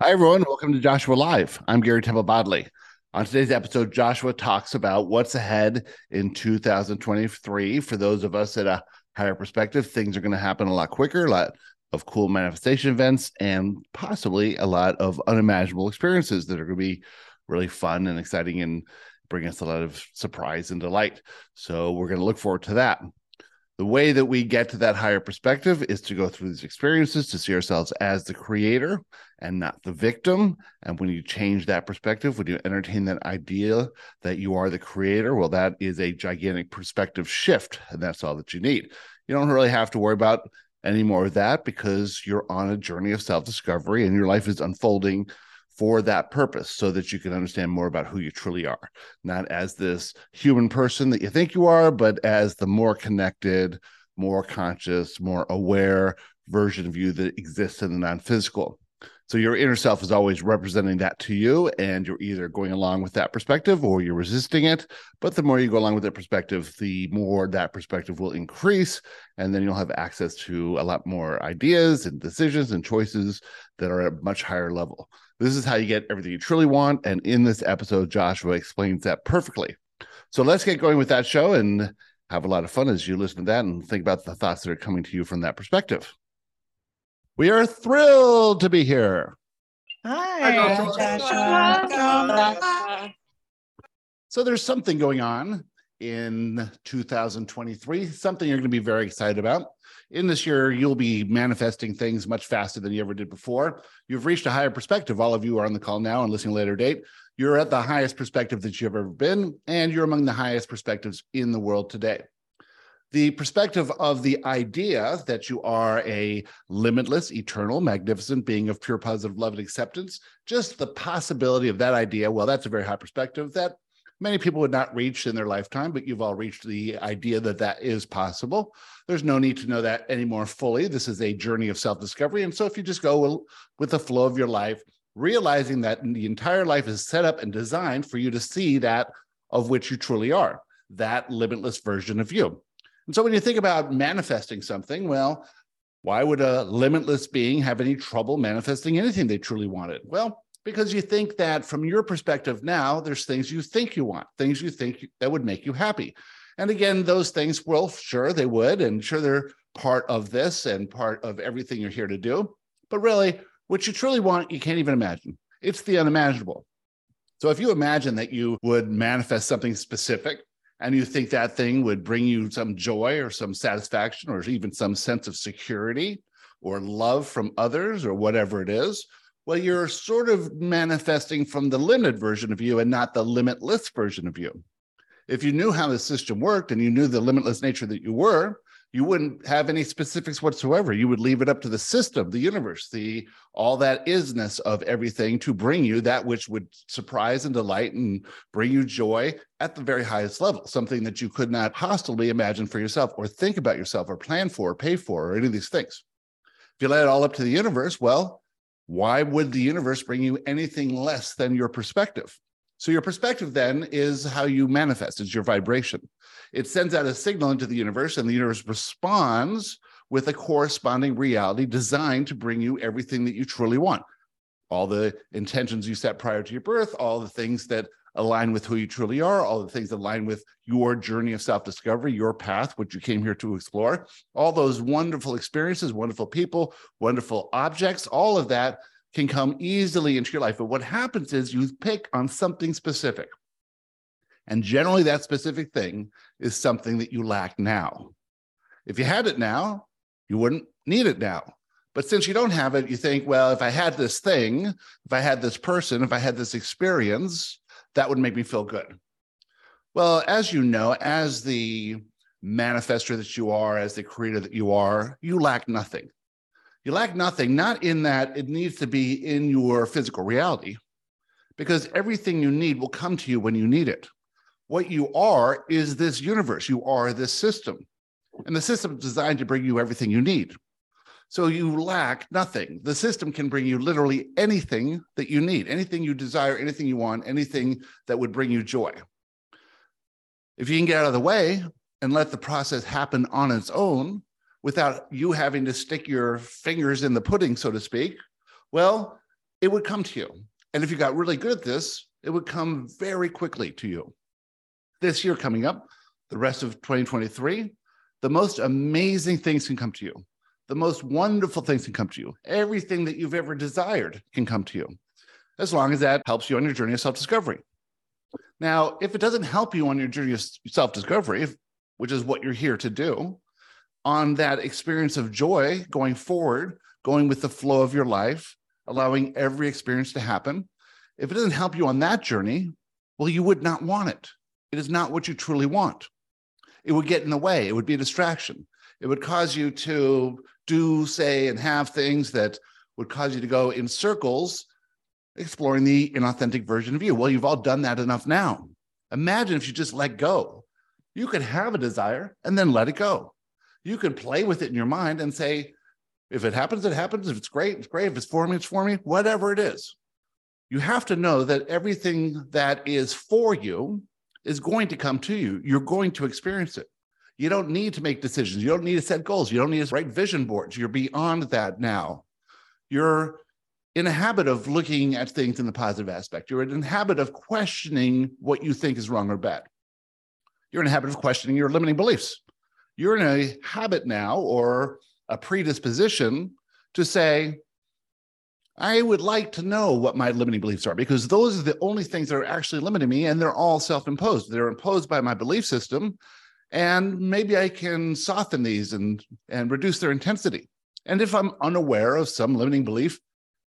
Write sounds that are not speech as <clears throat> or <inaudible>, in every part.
Hi, everyone. Welcome to Joshua Live. I'm Gary Temple Bodley. On today's episode, Joshua talks about what's ahead in 2023. For those of us at a higher perspective, things are going to happen a lot quicker, a lot of cool manifestation events, and possibly a lot of unimaginable experiences that are going to be really fun and exciting and bring us a lot of surprise and delight. So, we're going to look forward to that the way that we get to that higher perspective is to go through these experiences to see ourselves as the creator and not the victim. And when you change that perspective, when you entertain that idea that you are the creator, well, that is a gigantic perspective shift. And that's all that you need. You don't really have to worry about any more of that because you're on a journey of self discovery and your life is unfolding for that purpose so that you can understand more about who you truly are, not as this human person that you think you are, but as the more connected, more conscious, more aware version of you that exists in the non physical. So your inner self is always representing that to you, and you're either going along with that perspective or you're resisting it. But the more you go along with that perspective, the more that perspective will increase, and then you'll have access to a lot more ideas and decisions and choices that are at a much higher level. This is how you get everything you truly want. And in this episode, Joshua explains that perfectly. So let's get going with that show and have a lot of fun as you listen to that and think about the thoughts that are coming to you from that perspective. We are thrilled to be here. Hi, Joshua. So there's something going on in 2023, something you're going to be very excited about in this year, you'll be manifesting things much faster than you ever did before. You've reached a higher perspective. All of you are on the call now and listening later date. You're at the highest perspective that you've ever been, and you're among the highest perspectives in the world today. The perspective of the idea that you are a limitless, eternal, magnificent being of pure positive love and acceptance, just the possibility of that idea, well, that's a very high perspective that many people would not reach in their lifetime, but you've all reached the idea that that is possible. There's no need to know that any more fully. This is a journey of self discovery. And so if you just go with the flow of your life, realizing that the entire life is set up and designed for you to see that of which you truly are, that limitless version of you. And so when you think about manifesting something, well, why would a limitless being have any trouble manifesting anything they truly wanted? Well, because you think that from your perspective now, there's things you think you want, things you think that would make you happy. And again, those things, well, sure, they would, and sure, they're part of this and part of everything you're here to do. But really, what you truly want, you can't even imagine. It's the unimaginable. So if you imagine that you would manifest something specific and you think that thing would bring you some joy or some satisfaction or even some sense of security or love from others or whatever it is, well, you're sort of manifesting from the limited version of you and not the limitless version of you. If you knew how the system worked and you knew the limitless nature that you were, you wouldn't have any specifics whatsoever. You would leave it up to the system, the universe, the all that isness of everything to bring you that which would surprise and delight and bring you joy at the very highest level, something that you could not possibly imagine for yourself or think about yourself or plan for or pay for or any of these things. If you let it all up to the universe, well, why would the universe bring you anything less than your perspective? So, your perspective then is how you manifest, it's your vibration. It sends out a signal into the universe, and the universe responds with a corresponding reality designed to bring you everything that you truly want. All the intentions you set prior to your birth, all the things that align with who you truly are, all the things that align with your journey of self discovery, your path, what you came here to explore, all those wonderful experiences, wonderful people, wonderful objects, all of that can come easily into your life. But what happens is you pick on something specific. And generally, that specific thing is something that you lack now. If you had it now, you wouldn't need it now. But since you don't have it, you think, well, if I had this thing, if I had this person, if I had this experience, that would make me feel good. Well, as you know, as the manifester that you are, as the creator that you are, you lack nothing. You lack nothing, not in that it needs to be in your physical reality, because everything you need will come to you when you need it. What you are is this universe, you are this system. And the system is designed to bring you everything you need. So you lack nothing. The system can bring you literally anything that you need, anything you desire, anything you want, anything that would bring you joy. If you can get out of the way and let the process happen on its own without you having to stick your fingers in the pudding, so to speak, well, it would come to you. And if you got really good at this, it would come very quickly to you. This year coming up, the rest of 2023, the most amazing things can come to you. The most wonderful things can come to you. Everything that you've ever desired can come to you, as long as that helps you on your journey of self discovery. Now, if it doesn't help you on your journey of self discovery, which is what you're here to do, on that experience of joy going forward, going with the flow of your life, allowing every experience to happen, if it doesn't help you on that journey, well, you would not want it. It is not what you truly want. It would get in the way, it would be a distraction. It would cause you to do, say, and have things that would cause you to go in circles exploring the inauthentic version of you. Well, you've all done that enough now. Imagine if you just let go. You could have a desire and then let it go. You can play with it in your mind and say, if it happens, it happens. If it's great, it's great. If it's for me, it's for me, whatever it is. You have to know that everything that is for you is going to come to you. You're going to experience it. You don't need to make decisions. You don't need to set goals. You don't need to write vision boards. You're beyond that now. You're in a habit of looking at things in the positive aspect. You're in a habit of questioning what you think is wrong or bad. You're in a habit of questioning your limiting beliefs. You're in a habit now or a predisposition to say, I would like to know what my limiting beliefs are because those are the only things that are actually limiting me, and they're all self imposed. They're imposed by my belief system. And maybe I can soften these and, and reduce their intensity. And if I'm unaware of some limiting belief,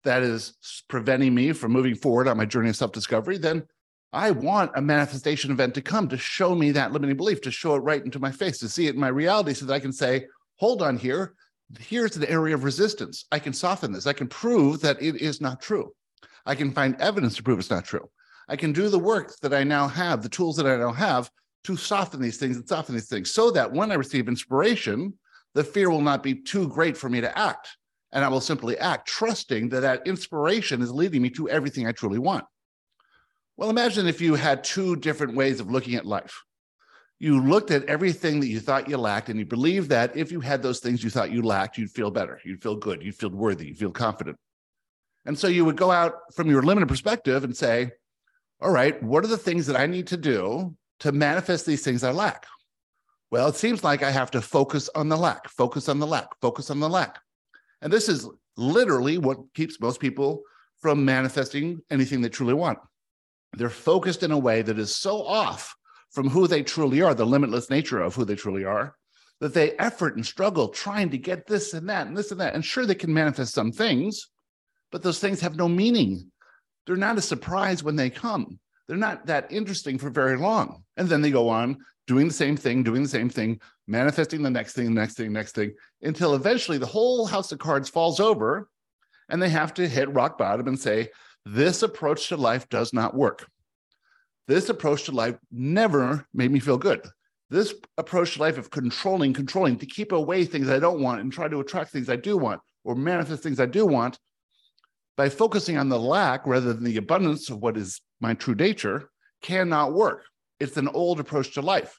that is preventing me from moving forward on my journey of self discovery, then I want a manifestation event to come to show me that limiting belief, to show it right into my face, to see it in my reality so that I can say, hold on here. Here's an area of resistance. I can soften this. I can prove that it is not true. I can find evidence to prove it's not true. I can do the work that I now have, the tools that I now have to soften these things and soften these things so that when I receive inspiration, the fear will not be too great for me to act and I will simply act, trusting that that inspiration is leading me to everything I truly want. Well, imagine if you had two different ways of looking at life. You looked at everything that you thought you lacked, and you believed that if you had those things you thought you lacked, you'd feel better, you'd feel good, you'd feel worthy, you'd feel confident. And so you would go out from your limited perspective and say, All right, what are the things that I need to do to manifest these things I lack? Well, it seems like I have to focus on the lack, focus on the lack, focus on the lack. And this is literally what keeps most people from manifesting anything they truly want. They're focused in a way that is so off from who they truly are, the limitless nature of who they truly are, that they effort and struggle trying to get this and that and this and that. And sure, they can manifest some things, but those things have no meaning. They're not a surprise when they come. They're not that interesting for very long. And then they go on doing the same thing, doing the same thing, manifesting the next thing, the next thing, next thing, until eventually the whole house of cards falls over and they have to hit rock bottom and say, This approach to life does not work. This approach to life never made me feel good. This approach to life of controlling, controlling to keep away things I don't want and try to attract things I do want or manifest things I do want by focusing on the lack rather than the abundance of what is my true nature cannot work. It's an old approach to life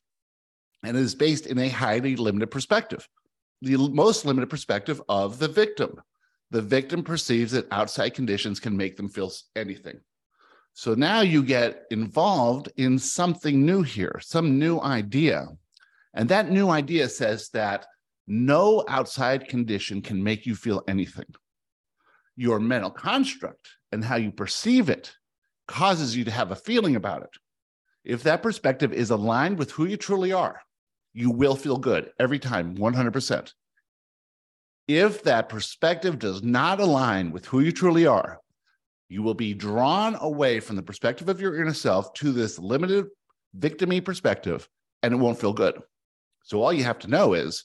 and it is based in a highly limited perspective, the most limited perspective of the victim. The victim perceives that outside conditions can make them feel anything. So now you get involved in something new here, some new idea. And that new idea says that no outside condition can make you feel anything. Your mental construct and how you perceive it causes you to have a feeling about it. If that perspective is aligned with who you truly are, you will feel good every time, 100%. If that perspective does not align with who you truly are, you will be drawn away from the perspective of your inner self to this limited victimy perspective, and it won't feel good. So all you have to know is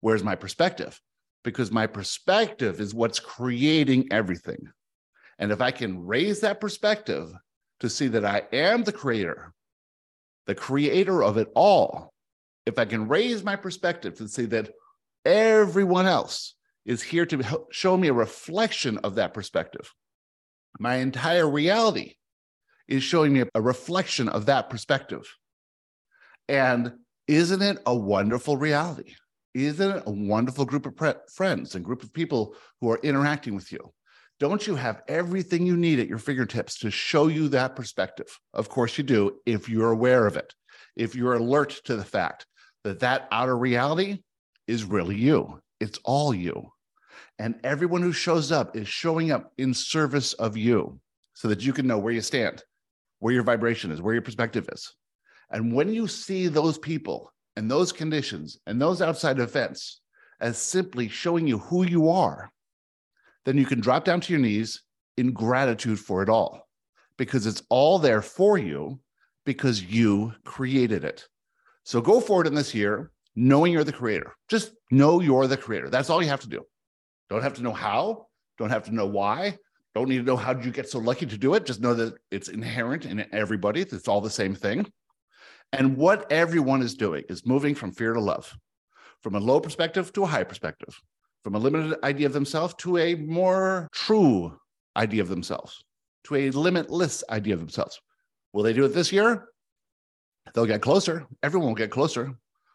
where's my perspective? Because my perspective is what's creating everything. And if I can raise that perspective to see that I am the creator, the creator of it all, if I can raise my perspective to see that everyone else is here to show me a reflection of that perspective, my entire reality is showing me a reflection of that perspective. And isn't it a wonderful reality? Isn't it a wonderful group of pre- friends and group of people who are interacting with you? Don't you have everything you need at your fingertips to show you that perspective? Of course you do, if you're aware of it, if you're alert to the fact that that outer reality is really you. It's all you. And everyone who shows up is showing up in service of you so that you can know where you stand, where your vibration is, where your perspective is. And when you see those people and those conditions and those outside events as simply showing you who you are, then you can drop down to your knees in gratitude for it all because it's all there for you because you created it. So go forward in this year knowing you're the creator. Just know you're the creator. That's all you have to do. Don't have to know how, don't have to know why, don't need to know how you get so lucky to do it. Just know that it's inherent in everybody. It's all the same thing. And what everyone is doing is moving from fear to love, from a low perspective to a high perspective, from a limited idea of themselves to a more true idea of themselves, to a limitless idea of themselves. Will they do it this year? They'll get closer. Everyone will get closer.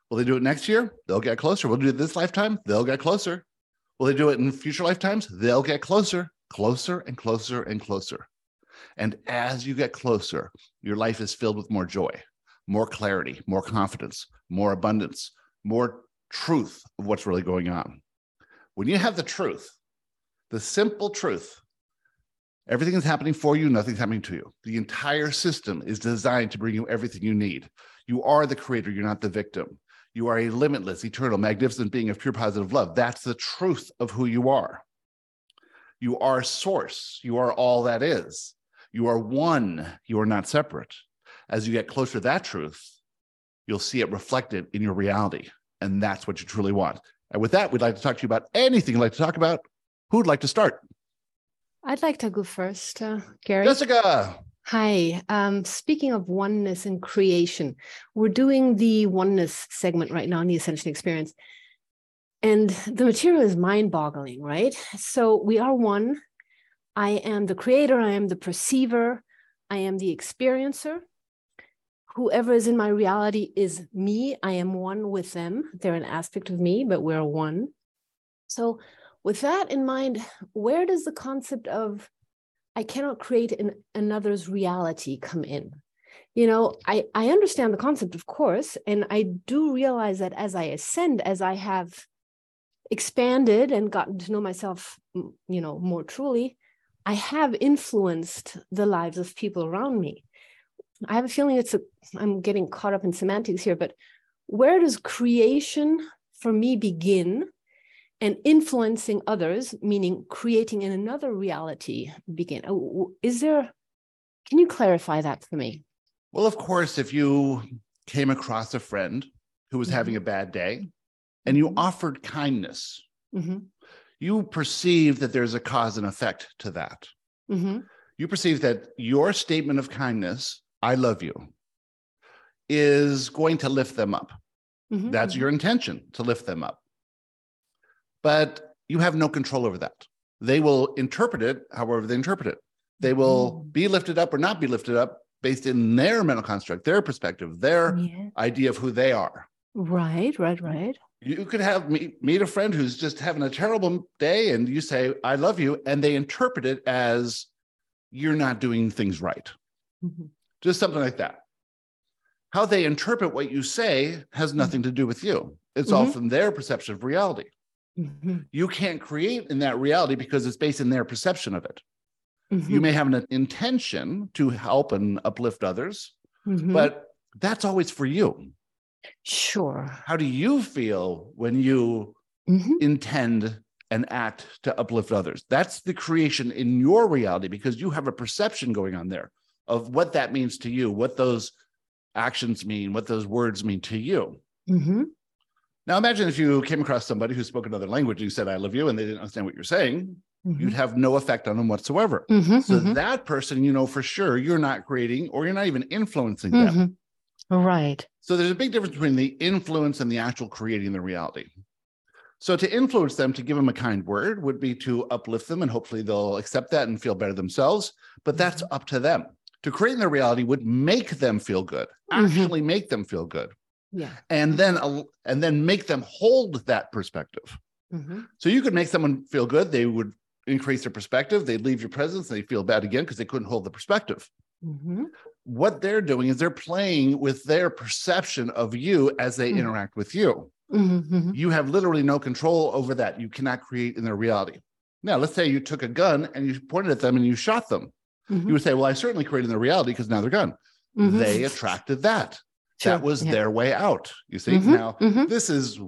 Will they do it next year? They'll get closer. Will they do it this lifetime? They'll get closer. Will they do it in future lifetimes? They'll get closer, closer and closer and closer. And as you get closer, your life is filled with more joy, more clarity, more confidence, more abundance, more truth of what's really going on. When you have the truth, the simple truth, everything is happening for you, nothing's happening to you. The entire system is designed to bring you everything you need. You are the creator, you're not the victim. You are a limitless, eternal, magnificent being of pure positive love. That's the truth of who you are. You are source. You are all that is. You are one. You are not separate as you get closer to that truth, you'll see it reflected in your reality. And that's what you truly want. And with that, we'd like to talk to you about anything you'd like to talk about. Who'd like to start? I'd like to go first, uh, Gary. Jessica. Hi. Um, speaking of oneness and creation, we're doing the oneness segment right now in the Ascension Experience. And the material is mind boggling, right? So we are one. I am the creator, I am the perceiver, I am the experiencer whoever is in my reality is me. I am one with them. They're an aspect of me, but we're one. So, with that in mind, where does the concept of I cannot create an, another's reality come in? You know, I, I understand the concept, of course, and I do realize that as I ascend, as I have expanded and gotten to know myself, you know, more truly, I have influenced the lives of people around me. I have a feeling it's a, I'm getting caught up in semantics here, but where does creation for me begin and influencing others, meaning creating in another reality, begin? Oh, is there, can you clarify that for me? Well, of course, if you came across a friend who was mm-hmm. having a bad day and you mm-hmm. offered kindness, mm-hmm. you perceive that there's a cause and effect to that. Mm-hmm. You perceive that your statement of kindness I love you, is going to lift them up. Mm-hmm, That's your intention to lift them up. But you have no control over that. They will interpret it however they interpret it. They will mm-hmm. be lifted up or not be lifted up based in their mental construct, their perspective, their yeah. idea of who they are. Right, right, right. You could have meet, meet a friend who's just having a terrible day and you say, I love you. And they interpret it as you're not doing things right. Mm-hmm just something like that. How they interpret what you say has mm-hmm. nothing to do with you. It's mm-hmm. all from their perception of reality. Mm-hmm. You can't create in that reality because it's based in their perception of it. Mm-hmm. You may have an intention to help and uplift others, mm-hmm. but that's always for you. Sure. How do you feel when you mm-hmm. intend and act to uplift others? That's the creation in your reality because you have a perception going on there of what that means to you, what those actions mean, what those words mean to you. Mm-hmm. Now, imagine if you came across somebody who spoke another language and you said, I love you, and they didn't understand what you're saying, mm-hmm. you'd have no effect on them whatsoever. Mm-hmm, so, mm-hmm. that person, you know for sure you're not creating or you're not even influencing them. Mm-hmm. Right. So, there's a big difference between the influence and the actual creating the reality. So, to influence them, to give them a kind word would be to uplift them, and hopefully they'll accept that and feel better themselves. But that's mm-hmm. up to them to create their reality would make them feel good, mm-hmm. actually make them feel good. Yeah. And then and then make them hold that perspective. Mm-hmm. So you could make someone feel good, they would increase their perspective. They leave your presence and they feel bad again because they couldn't hold the perspective. Mhm. What they're doing is they're playing with their perception of you as they Mhm. interact with you. Mhm, mhm. You have literally no control over that. You cannot create in their reality. Now, let's say you took a gun and you pointed at them and you shot them. You would say, Well, I certainly created their reality because now they're gone. They attracted that. Sure, That was yeah. their way out. You see, Mhm, now mhm, this is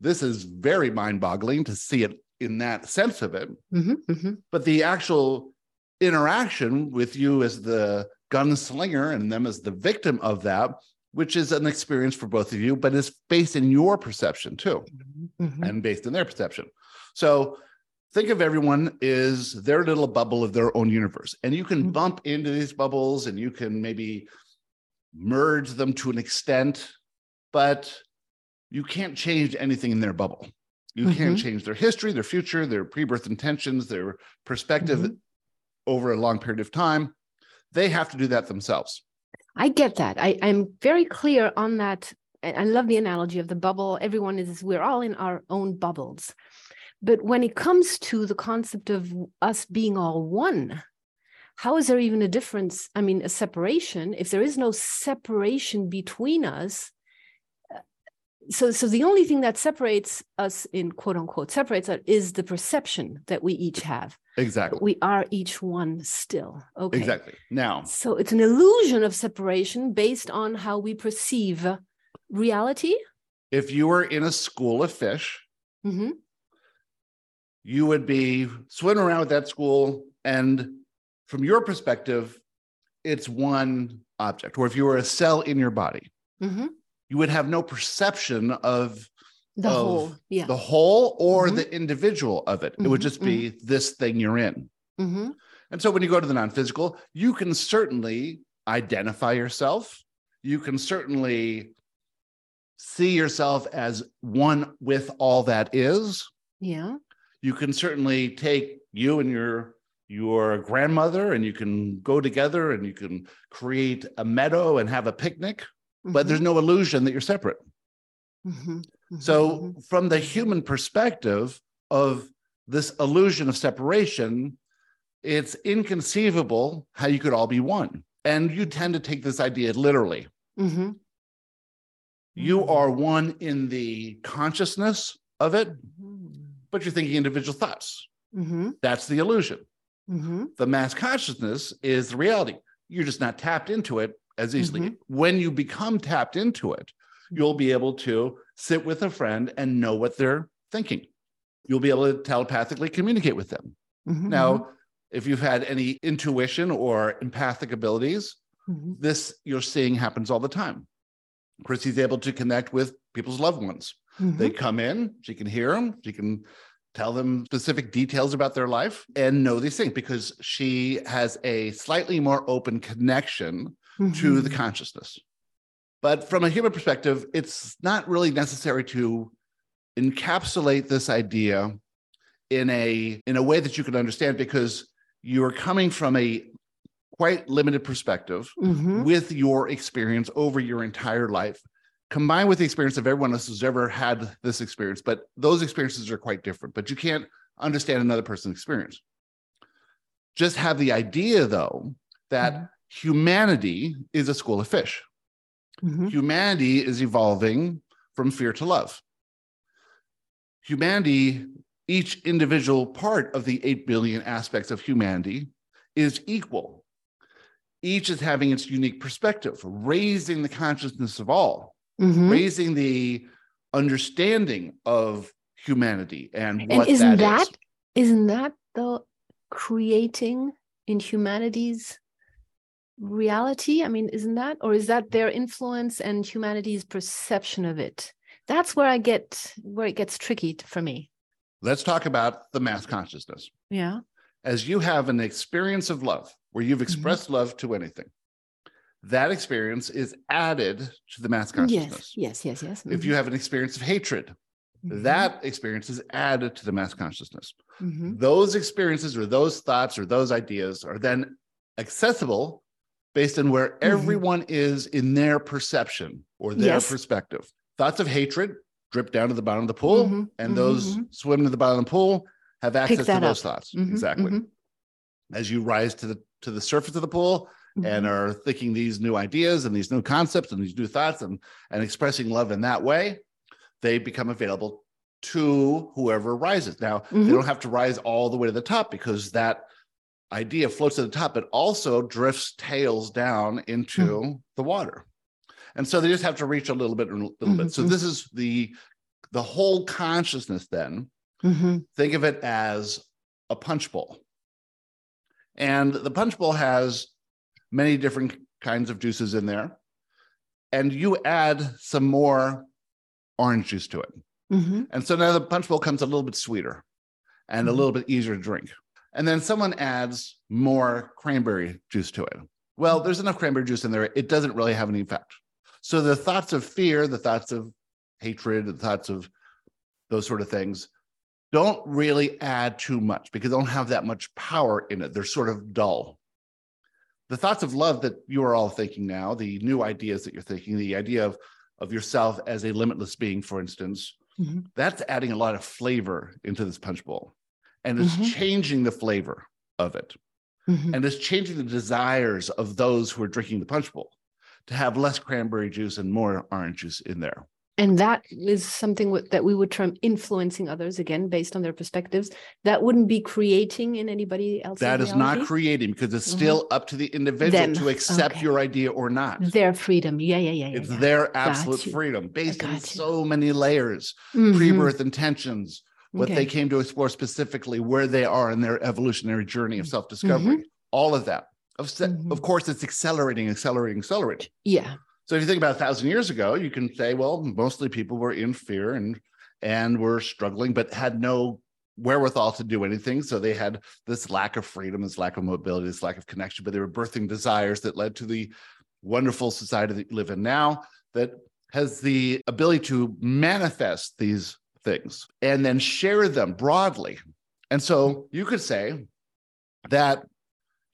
this is very mind-boggling to see it in that sense of it. mhm, mhm. But the actual interaction with you as the gunslinger and them as the victim of that, which is an experience for both of you, but is based in your perception too Mhm. and based in their perception. So think of everyone is their little bubble of their own universe. And you can Mhm. bump into these bubbles and you can maybe merge them to an extent, but you can't change anything in their bubble. You can't Mhm. change their history, their future, their pre-birth intentions, their perspective Mhm. over a long period of time. They have to do that themselves. I get that. I, I'm very clear on that. I love the analogy of the bubble. Everyone is, we're all in our own bubbles. But when it comes to the concept of us being all one, how is there even a difference? I mean, a separation, if there is no separation between us, uh, so so the only thing that separates us in quote unquote separates us is the perception that we each have. Exactly. But we are each one still. Okay. Exactly. Now, So it's an illusion of separation based on how we perceive reality. if you were in a school of fish, hmm you would be swimming around with that school and from your perspective it's one object or if you were a cell in your body hmm you would have no perception of The Of whole, yeah. the whole or Mhm. the individual of it. It would just be this thing you're in. Hmm and so when you go to the non-physical you can certainly identify yourself. You can certainly see yourself as one with all that is. Yeah. you can certainly take you and your your grandmother and you can go together and you can create a meadow and have a picnic but there's mm-hmm. no illusion that you're separate. Hmm so mm-hmm. from the human perspective of this illusion of separation it's inconceivable how you could all be one. And you tend to take this idea literally. You are one in the consciousness of it but you're thinking individual thoughts. That's the illusion hmm the mass consciousness is the reality. You're just not tapped into it as easily. Mm-hmm. When you become tapped into it, you'll be able to sit with a friend and know what they're thinking. You'll be able to telepathically communicate with them. Mm-hmm. Now, if you've had any intuition or empathic abilities, hmm this you're seeing happens all the time. Chrissy's able to connect with people's loved ones. They come in, she can hear them, she can tell them specific details about their life and know these things because she has a slightly more open connection to the consciousness. But from a human perspective, it's not really necessary to encapsulate this idea in a in a way that you can understand because you're coming from a quite limited perspective hmm with your experience over your entire life combined with the experience of everyone else who's ever had this experience but those experiences are quite different but you can't understand another person's experience. Just have the idea though that Mhm. humanity is a school of fish. Hmm humanity is evolving from fear to love. Humanity each individual part of the 8 billion aspects of humanity is equal. Each is having its unique perspective raising the consciousness of all hmm raising the understanding of humanity and what And isn't that is. that isn't that the creating in humanity's reality? I mean, isn't that, or is that their influence and humanity's perception of it? That's where I get where it gets tricky for me. let's talk about the mass consciousness Yeah. as you have an experience of love where you've Mm-hmm. expressed love to anything that experience is added to the mass consciousness Yes. Yes. Yes. Yes. if you have an experience of hatred Mhm. that experience is added to the mass consciousness Mhm. those experiences or those thoughts or those ideas are then accessible based on where Mhm. everyone is in their perception or their Yes. perspective. Thoughts of hatred drip down to the bottom of the pool, Mhm, and those mhm. swim to the bottom of the pool have access to those up. thoughts. Exactly. As you rise to the to the surface of the pool and Mhm. are thinking these new ideas and these new concepts and these new thoughts and and expressing love in that way, they become available to whoever rises. Now, Mhm. they don't have to rise all the way to the top because that idea floats to the top, but also drifts tails down into Hmm. the water. And so they just have to reach a little bit, a little bit. So Mhm. this is the the whole consciousness then. Mhm. Think of it as a punch bowl. And the punch bowl has many different kinds of juices in there. And you add some more orange juice to it. Mhm. And so now the punch bowl comes a little bit sweeter and a Mhm. little bit easier to drink. And then someone adds more cranberry juice to it. Well, there's enough cranberry juice in there, it doesn't really have any effect. So the thoughts of fear, the thoughts of hatred, the thoughts of those sort of things don't really add too much because they don't have that much power in it. They're sort of dull. The thoughts of love that you are all thinking now, the new ideas that you're thinking, the idea of, of yourself as a limitless being, for instance, Mhm. that's adding a lot of flavor into this punch bowl and it's Mhm. changing the flavor of it Mhm. and it's changing the desires of those who are drinking the punch bowl to have less cranberry juice and more orange juice in there And that is something that we would term influencing others again, based on their perspectives. That wouldn't be creating in anybody else that is not creating because it's Mhm. still up to the individual Them. to accept Okay. your idea or not their freedom. Yeah, yeah, yeah. yeah, it's yeah. their absolute freedom based on you. so many layers Mhm. pre-birth intentions what they came to explore specifically where they are in their evolutionary journey of Mm-hmm. self-discovery all of that of, Mhm. of course it's accelerating accelerating accelerating Yeah. So if you think about a thousand years ago you can say well mostly people were in fear and and were struggling but had no wherewithal to do anything so they had this lack of freedom this lack of mobility this lack of connection but they were birthing desires that led to the wonderful society that you live in now that has the ability to manifest these things and then share them broadly. And so you could say that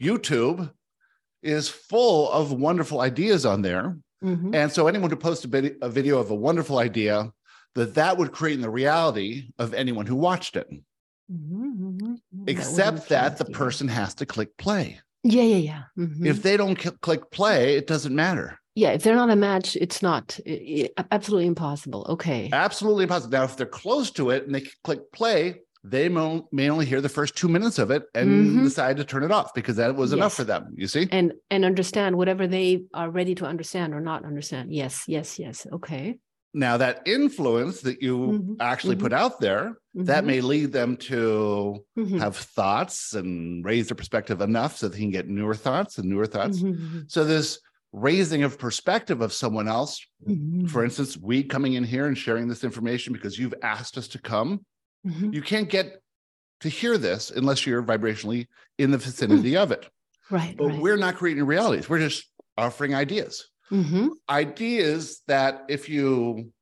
YouTube is full of wonderful ideas on there. Mhm. And so anyone who posts a, vid- a video of a wonderful idea, that that would create in the reality of anyone who watched it, Mhm, mhm, mhm. except that the person has to click play. Yeah, yeah, yeah. Mhm. If they don't cl- click play, it doesn't matter. yeah, if they're not a match, it's not i- i- absolutely impossible. Okay. Absolutely impossible. Now, if they're close to it and they click play, they mo- may only hear the first two minutes of it and Mhm. decide to turn it off because that was enough for them. You see? and and understand whatever they are ready to understand or not understand. Yes, yes, yes. Okay. Now, that influence that you Mhm, actually mhm. put out there, that Mhm, may lead them to mhm, have thoughts and raise their perspective enough so they can get newer thoughts and newer thoughts. mhm, mhm, So, this raising of perspective of someone else, for instance, we coming in here and sharing this information because you've asked us to come, mhm. you can't get to hear this unless you're vibrationally in the vicinity of it. Right. But right. we're not creating realities. We're just offering ideas. Mhm, Ideas that if you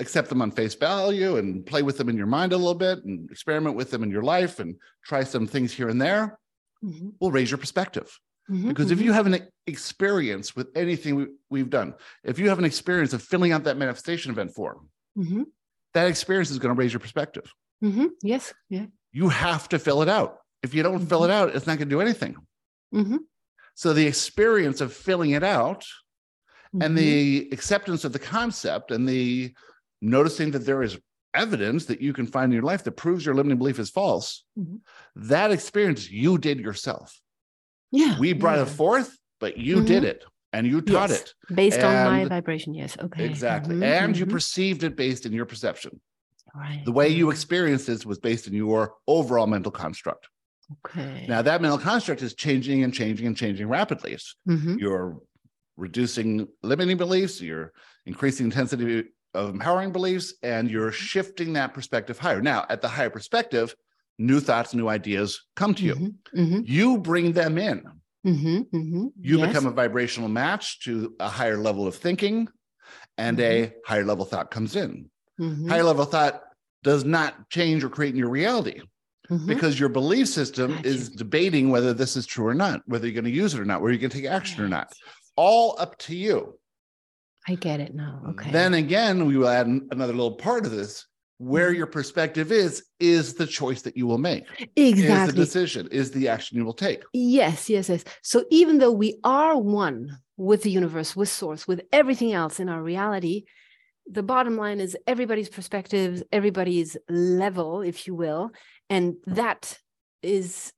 accept them on face value and play with them in your mind a little bit and experiment with them in your life and try some things here and there, mhm, will raise your perspective. mhm, Because if mhm. you have an experience with anything we, we've done, if you have an experience of filling out that manifestation event form, Mhm, that experience is going to raise your perspective. Mhm. Yes. Yeah. You have to fill it out. If you don't fill it out, it's not going to do anything. Mhm, So the experience of filling it out and the acceptance of the concept and the noticing that there is evidence that you can find in your life that proves your limiting belief is false, Mhm. that experience you did yourself. yeah. We brought yeah. it forth, but you did it and you taught Yes. it. based on my vibration. Yes. Okay. Exactly. And you perceived it based in your perception. Right. The way you experienced this was based in your overall mental construct. Okay. Now, that mental construct is changing and changing and changing rapidly. Mhm, you're reducing limiting beliefs, you're increasing intensity of empowering beliefs, and you're shifting that perspective higher. Now, at the higher perspective, new thoughts, new ideas come to you. mhm, mhm, You bring them in. mhm, mhm. You Yes. become a vibrational match to a higher level of thinking, and a higher level thought comes in. Mhm, Higher level thought does not change or create your reality mhm. because your belief system Gotcha. is debating whether this is true or not, whether you're going to use it or not, whether you're going to take action or not. Yes, yes. All up to you. I get it now. Okay. Then again, we will add another little part of this. where Mhm. your perspective is is the choice that you will make Exactly. is the decision is the action you will take Yes, yes, yes. So even though we are one with the universe, with source, with everything else in our reality, the bottom line is everybody's perspectives, everybody's level, if you will, and that is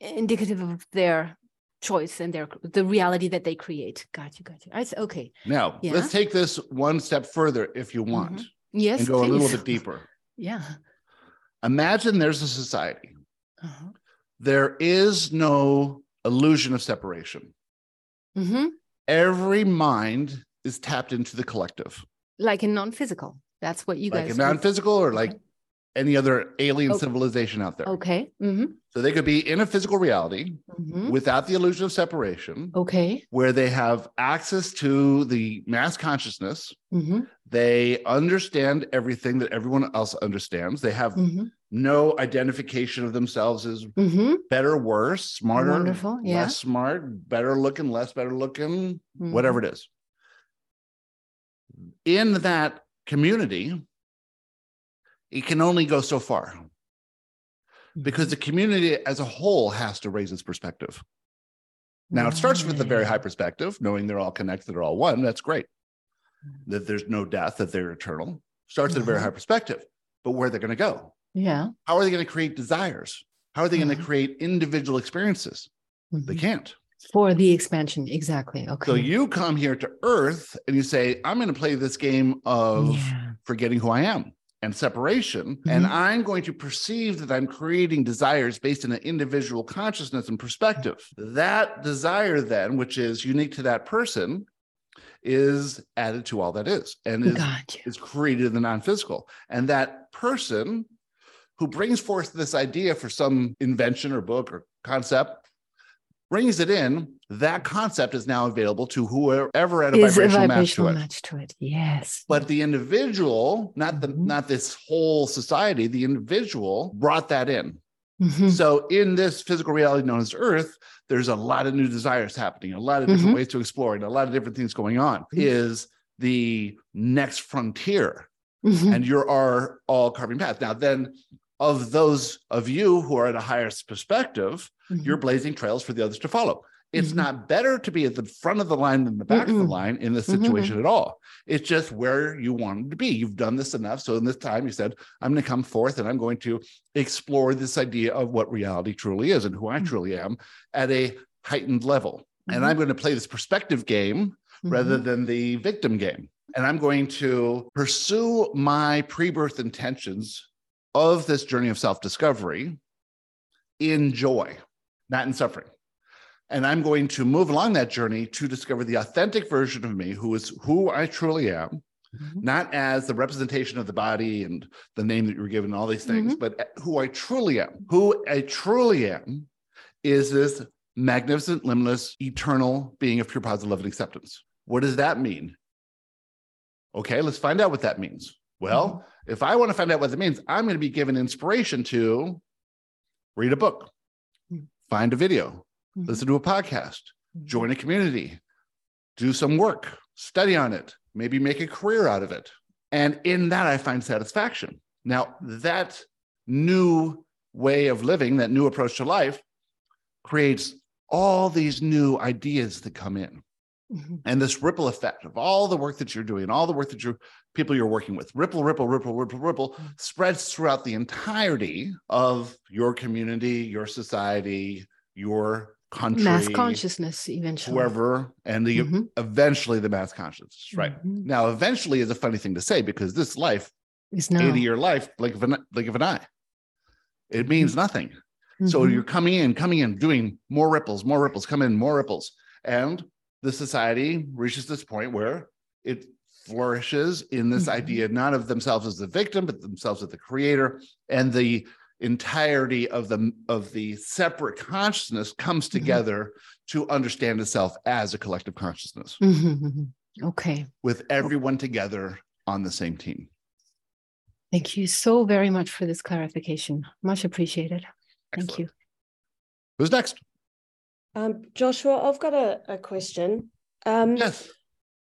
indicative of their choice and their the reality that they create. Got you, got you. I s- okay. now Yeah. let's take this one step further if you want Yes, and go a little bit deeper <laughs> Yeah. imagine there's a society Uh-huh. there is no illusion of separation hmm every mind is tapped into the collective Like in non-physical. That's what you guys like guys a non-physical or like Okay. any other alien Oh. civilization out there Okay. hmm so they could be in a physical reality hmm without the illusion of separation Okay. where they have access to the mass consciousness hmm they understand everything that everyone else understands they have hmm no identification of themselves as hmm better worse smarter Wonderful, yeah. less smart better looking less better looking Mm-hmm. whatever it is in that community it can only go so far because the community as a whole has to raise its perspective. Now it starts with a very high perspective knowing they're all connected they're all one that's great. Mm-hmm. That there's no death that they're eternal starts at a very Mhm. high perspective. But where are they're going to go? Yeah. how are they going to create desires? How are they going to mm-hmm. create individual experiences? They mm-hmm. can't For the expansion. Exactly. Okay. so you come here to earth and you say i'm going to play this game of Yeah. forgetting who i am and separation and Mhm. i'm going to perceive that i'm creating desires based in an individual consciousness and perspective that desire then which is unique to that person is added to all that is and is, is created in the non-physical and that person who brings forth this idea for some invention or book or concept brings it in that concept is now available to whoever at a Is a vibrational, match to it match to it. Yes. but the individual not the Mhm. not this whole society the individual brought that in Mhm. so in this physical reality known as earth there's a lot of new desires happening a lot of different Mhm. ways to explore and a lot of different things going on Mhm. is the next frontier Mhm. and you are all carving paths now then of those of you who are at a higher perspective Mhm. you're blazing trails for the others to follow it's Mhm. not better to be at the front of the line than the back of the line in this Mhm. situation at all. It's just where you wanted to be. You've done this enough. So in this time, you said, I'm going to come forth and I'm going to explore this idea of what reality truly is and who I Mhm. truly am at a heightened level. And Mhm. I'm going to play this perspective game rather than the victim game. And I'm going to pursue my pre birth intentions of this journey of self discovery in joy, not in suffering. And I'm going to move along that journey to discover the authentic version of me, who is who I truly am, Mhm. not as the representation of the body and the name that you were given, all these things, but who I truly am. Who I truly am is this magnificent, limitless, eternal being of pure positive love and acceptance. What does that mean? Okay, let's find out what that means. Well, if I want to find out what that means, I'm going to be given inspiration to read a book, Mhm. find a video, Mhm. listen to a podcast, Mhm. join a community, do some work, study on it, maybe make a career out of it. And in that, I find satisfaction. Now, that new way of living, that new approach to life, creates all these new ideas that come in. Mhm. And this ripple effect of all the work that you're doing, all the work that you people you're working with, ripple, ripple, ripple, ripple, ripple, Mhm. spreads throughout the entirety of your community, your society, your country, Mass consciousness eventually. whoever, and the Mhm. eventually the mass consciousness. Right. Mhm. Now, eventually is a funny thing to say because this life, Is now. 80 year life, like of an blink of an eye. It means nothing. So Mhm. you're coming in, coming in, doing more ripples, more ripples, come in, more ripples. And the society reaches this point where it flourishes in this Mhm. idea, not of themselves as the victim, but themselves as the creator. And the entirety of the of the separate consciousness comes together to understand itself as a collective consciousness Mhm, mhm. Okay. with everyone together on the same team. Thank you so very much for this clarification. Much appreciated. Thank you. Who's next? Um, Joshua, I've got a, a question. Um, Yes.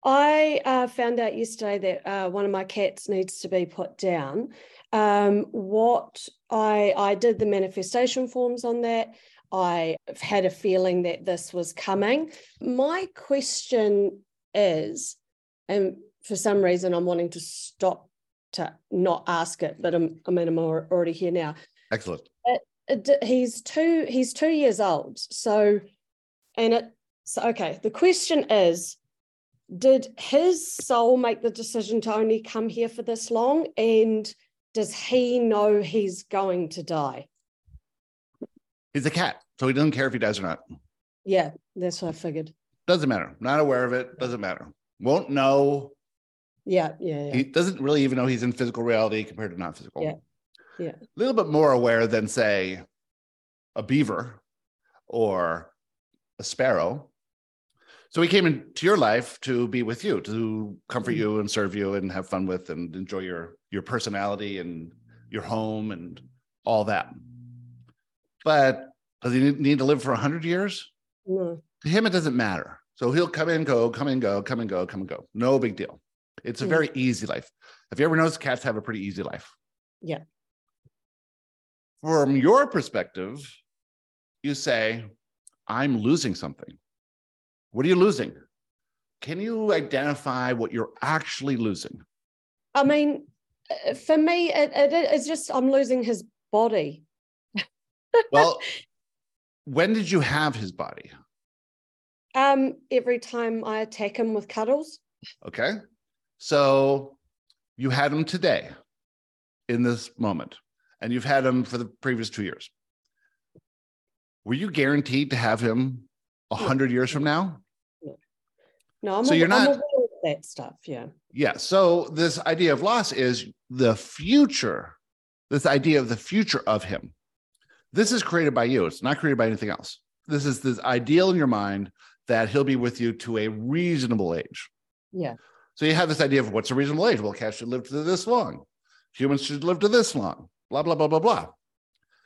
I uh, found out yesterday that uh, one of my cats needs to be put down. Um, what I I did the manifestation forms on that. I had a feeling that this was coming. My question is, and for some reason I'm wanting to stop to not ask it, but I'm, I mean I'm already here now. Excellent. It, it, he's two. He's two years old. So, and it. So okay. The question is, did his soul make the decision to only come here for this long, and does he know he's going to die? He's a cat, so he doesn't care if he dies or not. Yeah, that's what I figured. Doesn't matter. Not aware of it. Doesn't matter. Won't know. Yeah, yeah, yeah. He doesn't really even know he's in physical reality compared to non physical. Yeah. Yeah. A little bit more aware than, say, a beaver or a sparrow. So he came into your life to be with you, to comfort Mm-hmm. you and serve you and have fun with and enjoy your your personality and your home and all that. But does he need to live for 100 years? No. To him, it doesn't matter. So he'll come and go, come and go, come and go, come and go. No big deal. It's a Yeah. very easy life. Have you ever noticed cats have a pretty easy life? Yeah. From your perspective, you say, I'm losing something. What are you losing? Can you identify what you're actually losing? I mean, uh, for me, it, it, it's just I'm losing his body. <laughs> Well, when did you have his body? Um, every time I attack him with cuddles. Okay. So you had him today in this moment, and you've had him for the previous two years. Were you guaranteed to have him a hundred years from now? No, I'm, So aw- you're not- aware of that stuff. Yeah. Yeah. So this idea of loss is the future, this idea of the future of him. This is created by you. It's not created by anything else. This is this ideal in your mind that he'll be with you to a reasonable age. Yeah. So you have this idea of what's a reasonable age? Well, cats should live to this long. Humans should live to this long. Blah, blah, blah, blah, blah.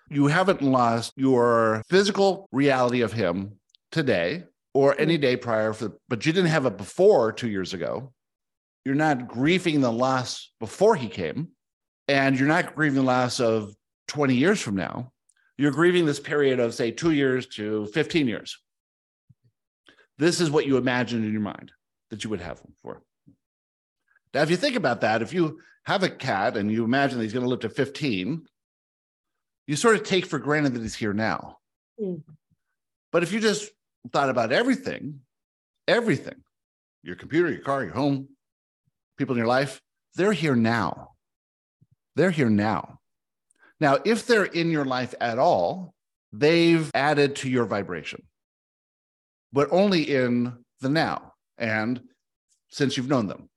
You haven't lost your physical reality of him today or mm-hmm. any day prior, for, but you didn't have it before two years ago. You're not grieving the loss before he came, and you're not grieving the loss of 20 years from now. You're grieving this period of, say, two years to 15 years. This is what you imagined in your mind that you would have him for. Now, if you think about that, if you have a cat and you imagine that he's going to live to 15, you sort of take for granted that he's here now. Mm. But if you just thought about everything, everything, your computer, your car, your home, people in your life, they're here now. They're here now. Now, if they're in your life at all, they've added to your vibration, but only in the now and since you've known them.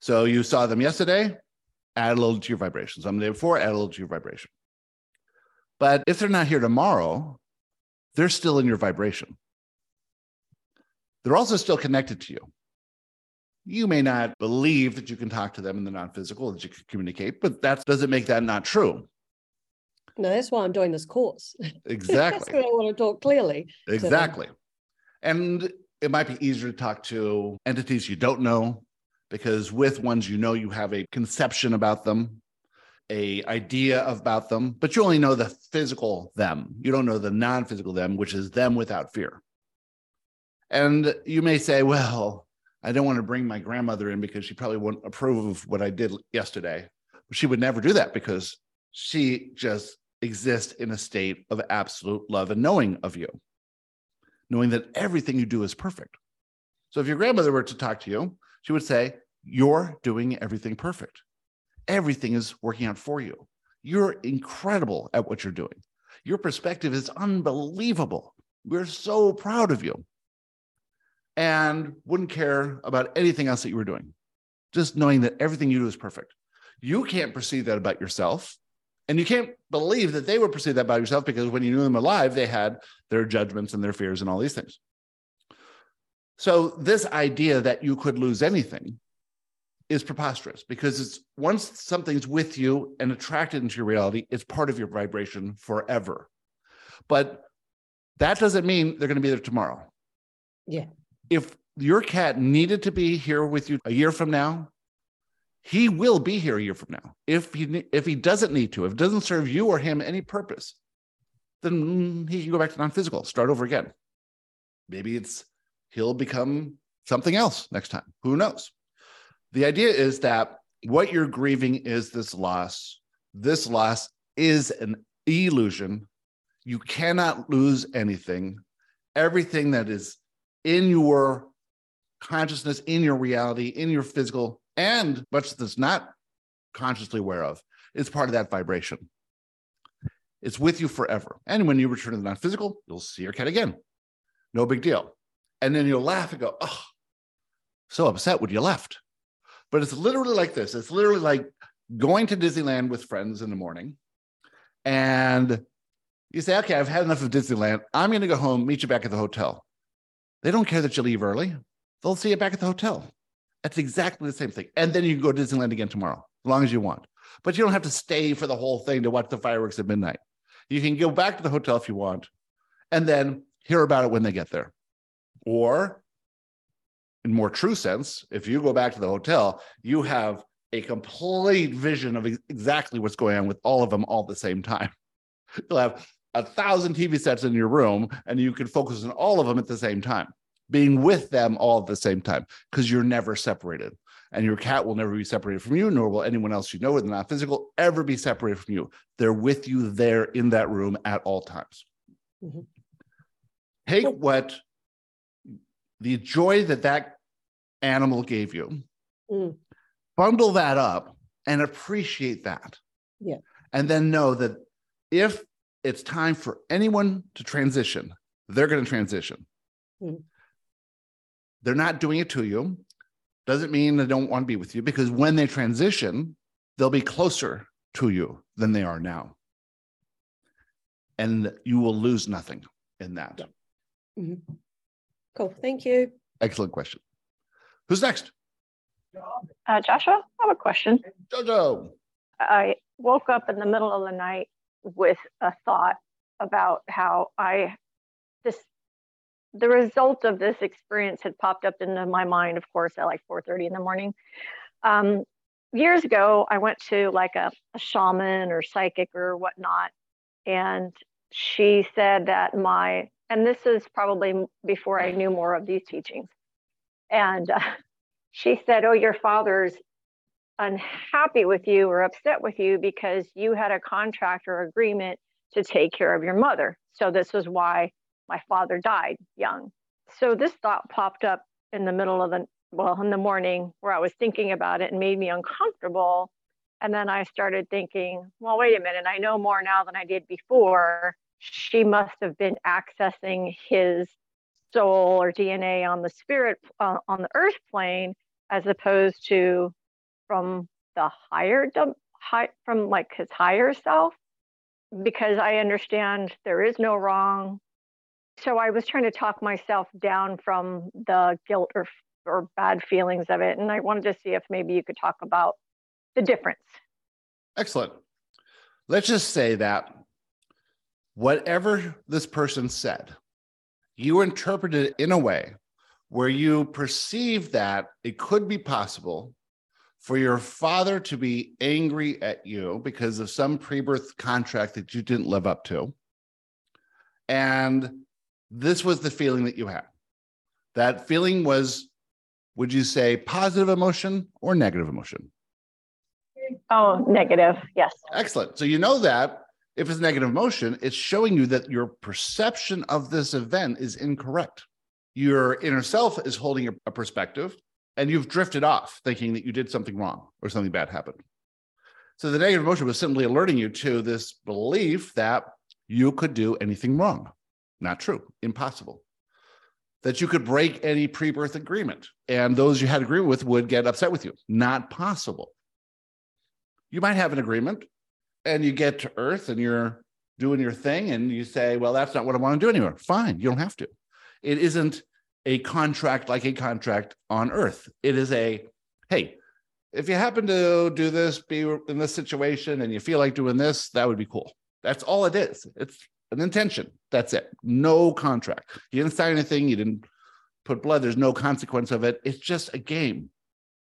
So you saw them yesterday, add a little to your vibration. Some day before, add a little to your vibration. But if they're not here tomorrow, they're still in your vibration. They're also still connected to you. You may not believe that you can talk to them in the non physical, that you can communicate, but that doesn't make that not true. No, that's why I'm doing this course. <laughs> Exactly. that's what I want to talk clearly. Exactly. And it might be easier to talk to entities you don't know because with ones you know you have a conception about them, a idea about them, but you only know the physical them. You don't know the non-physical them, which is them without fear. And you may say, well, I don't want to bring my grandmother in because she probably won't approve of what I did yesterday. She would never do that because she just exists in a state of absolute love and knowing of you knowing that everything you do is perfect. So if your grandmother were to talk to you, she would say, You're doing everything perfect. Everything is working out for you. You're incredible at what you're doing. Your perspective is unbelievable. We're so proud of you. And wouldn't care about anything else that you were doing, just knowing that everything you do is perfect. You can't perceive that about yourself. And you can't believe that they would perceive that about yourself because when you knew them alive, they had their judgments and their fears and all these things. So, this idea that you could lose anything is preposterous because it's once something's with you and attracted into your reality, it's part of your vibration forever. But that doesn't mean they're going to be there tomorrow. Yeah. If your cat needed to be here with you a year from now, he will be here a year from now. If he if he doesn't need to, if it doesn't serve you or him any purpose, then he can go back to non-physical, start over again. Maybe it's he'll become something else next time. Who knows? The idea is that what you're grieving is this loss. This loss is an illusion. You cannot lose anything. Everything that is in your consciousness, in your reality, in your physical, and much that's not consciously aware of, is part of that vibration. It's with you forever. And when you return to the non physical, you'll see your cat again. No big deal. And then you'll laugh and go, oh, so upset when you left. But it's literally like this it's literally like going to Disneyland with friends in the morning. And you say, okay, I've had enough of Disneyland. I'm going to go home, meet you back at the hotel. They don't care that you leave early. They'll see you back at the hotel. That's exactly the same thing. And then you can go to Disneyland again tomorrow, as long as you want. But you don't have to stay for the whole thing to watch the fireworks at midnight. You can go back to the hotel if you want, and then hear about it when they get there. Or, in more true sense, if you go back to the hotel, you have a complete vision of exactly what's going on with all of them all at the same time. <laughs> You'll have a thousand TV sets in your room, and you can focus on all of them at the same time being with them all at the same time because you're never separated. And your cat will never be separated from you, nor will anyone else you know with not physical ever be separated from you. They're with you there in that room at all times. Mm-hmm. Take what the joy that that animal gave you, mm. bundle that up and appreciate that. Yeah. And then know that if it's time for anyone to transition, they're going to transition. Mm they're not doing it to you. Doesn't mean they don't want to be with you because when they transition, they'll be closer to you than they are now. And you will lose nothing in that. Mm-hmm. Cool. Thank you. Excellent question. Who's next? Uh, Joshua, I have a question. Jojo. I woke up in the middle of the night with a thought about how I just the result of this experience had popped up into my mind, of course, at like 4:30 in the morning. Um, years ago, I went to like a, a shaman or psychic or whatnot, and she said that my and this is probably before I knew more of these teachings, and uh, <laughs> she said, "Oh, your father's unhappy with you or upset with you because you had a contract or agreement to take care of your mother. So this was why my father died young. So this thought popped up in the middle of the, well, in the morning where I was thinking about it and made me uncomfortable. And then I started thinking, well, wait a minute, I know more now than I did before. She must have been accessing his soul or DNA on the spirit, uh, on the earth plane, as opposed to from the higher, high, from like his higher self. Because I understand there is no wrong, so I was trying to talk myself down from the guilt or or bad feelings of it, and I wanted to see if maybe you could talk about the difference. Excellent. Let's just say that whatever this person said, you interpreted it in a way where you perceive that it could be possible for your father to be angry at you because of some pre-birth contract that you didn't live up to and this was the feeling that you had. That feeling was, would you say, positive emotion or negative emotion? Oh, negative. Yes. Excellent. So you know that if it's negative emotion, it's showing you that your perception of this event is incorrect. Your inner self is holding a, perspective and you've drifted off thinking that you did something wrong or something bad happened. So the negative emotion was simply alerting you to this belief that you could do anything wrong. Not true, impossible. That you could break any pre birth agreement and those you had agreement with would get upset with you. Not possible. You might have an agreement and you get to Earth and you're doing your thing and you say, well, that's not what I want to do anymore. Fine, you don't have to. It isn't a contract like a contract on Earth. It is a, hey, if you happen to do this, be in this situation, and you feel like doing this, that would be cool. That's all it is. It's an intention. That's it. No contract. You didn't sign anything. You didn't put blood. There's no consequence of it. It's just a game.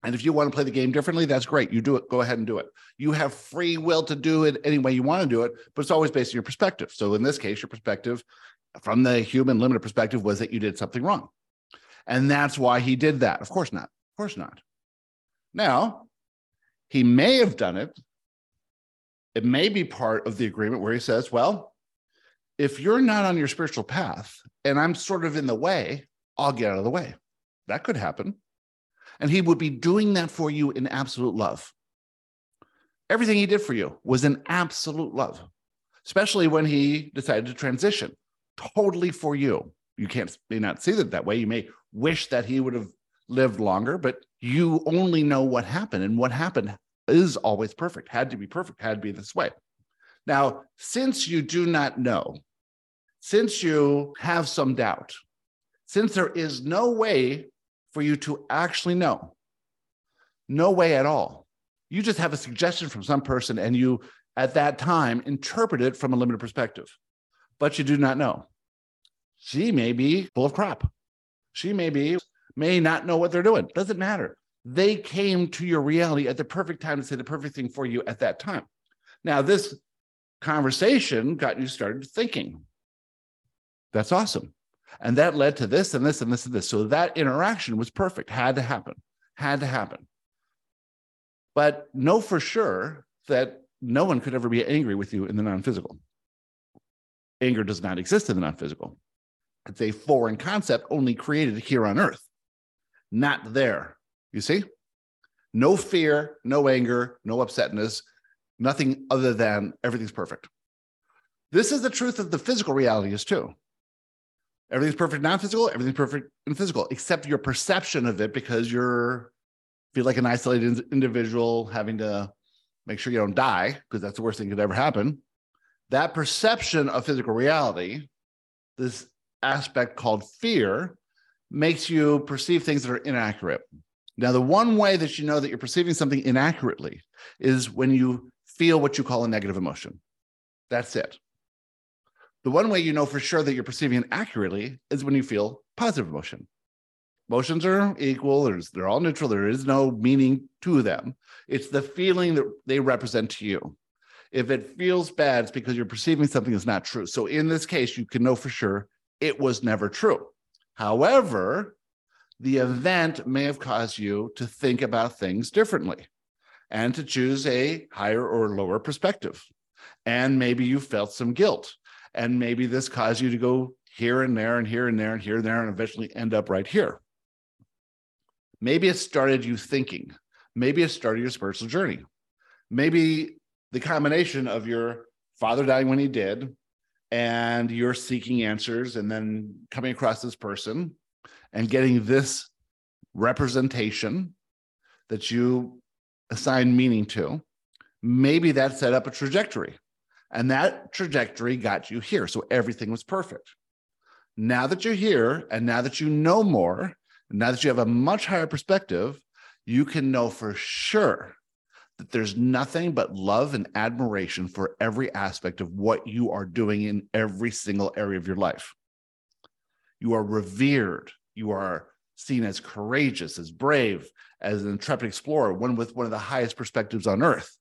And if you want to play the game differently, that's great. You do it, go ahead and do it. You have free will to do it any way you want to do it, but it's always based on your perspective. So in this case, your perspective from the human limited perspective was that you did something wrong. And that's why he did that. Of course not. Of course not. Now, he may have done it. It may be part of the agreement where he says, well, if you're not on your spiritual path and I'm sort of in the way, I'll get out of the way. That could happen. And he would be doing that for you in absolute love. Everything he did for you was in absolute love, especially when he decided to transition totally for you. You can't may not see it that way. You may wish that he would have lived longer, but you only know what happened. And what happened is always perfect, had to be perfect, had to be this way. Now, since you do not know, since you have some doubt, since there is no way for you to actually know, no way at all, you just have a suggestion from some person and you, at that time, interpret it from a limited perspective, but you do not know. She may be full of crap. She may be, may not know what they're doing. Doesn't matter. They came to your reality at the perfect time to say the perfect thing for you at that time. Now, this conversation got you started thinking. That's awesome. And that led to this and this and this and this. So that interaction was perfect, had to happen, had to happen. But know for sure that no one could ever be angry with you in the non physical. Anger does not exist in the non physical. It's a foreign concept only created here on earth, not there. You see? No fear, no anger, no upsetness, nothing other than everything's perfect. This is the truth of the physical reality is too. Everything's perfect non-physical, everything's perfect in physical, except your perception of it because you're feel like an isolated individual having to make sure you don't die, because that's the worst thing could ever happen. That perception of physical reality, this aspect called fear, makes you perceive things that are inaccurate. Now, the one way that you know that you're perceiving something inaccurately is when you feel what you call a negative emotion. That's it. The one way you know for sure that you're perceiving it accurately is when you feel positive emotion. Emotions are equal, there's, they're all neutral, there is no meaning to them. It's the feeling that they represent to you. If it feels bad, it's because you're perceiving something that's not true. So in this case, you can know for sure it was never true. However, the event may have caused you to think about things differently and to choose a higher or lower perspective. And maybe you felt some guilt. And maybe this caused you to go here and there and here and there and here and there and eventually end up right here. Maybe it started you thinking. Maybe it started your spiritual journey. Maybe the combination of your father dying when he did and you're seeking answers and then coming across this person and getting this representation that you assign meaning to, maybe that set up a trajectory. And that trajectory got you here. So everything was perfect. Now that you're here and now that you know more, now that you have a much higher perspective, you can know for sure that there's nothing but love and admiration for every aspect of what you are doing in every single area of your life. You are revered you are seen as courageous, as brave, as an intrepid explorer, one with one of the highest perspectives on earth.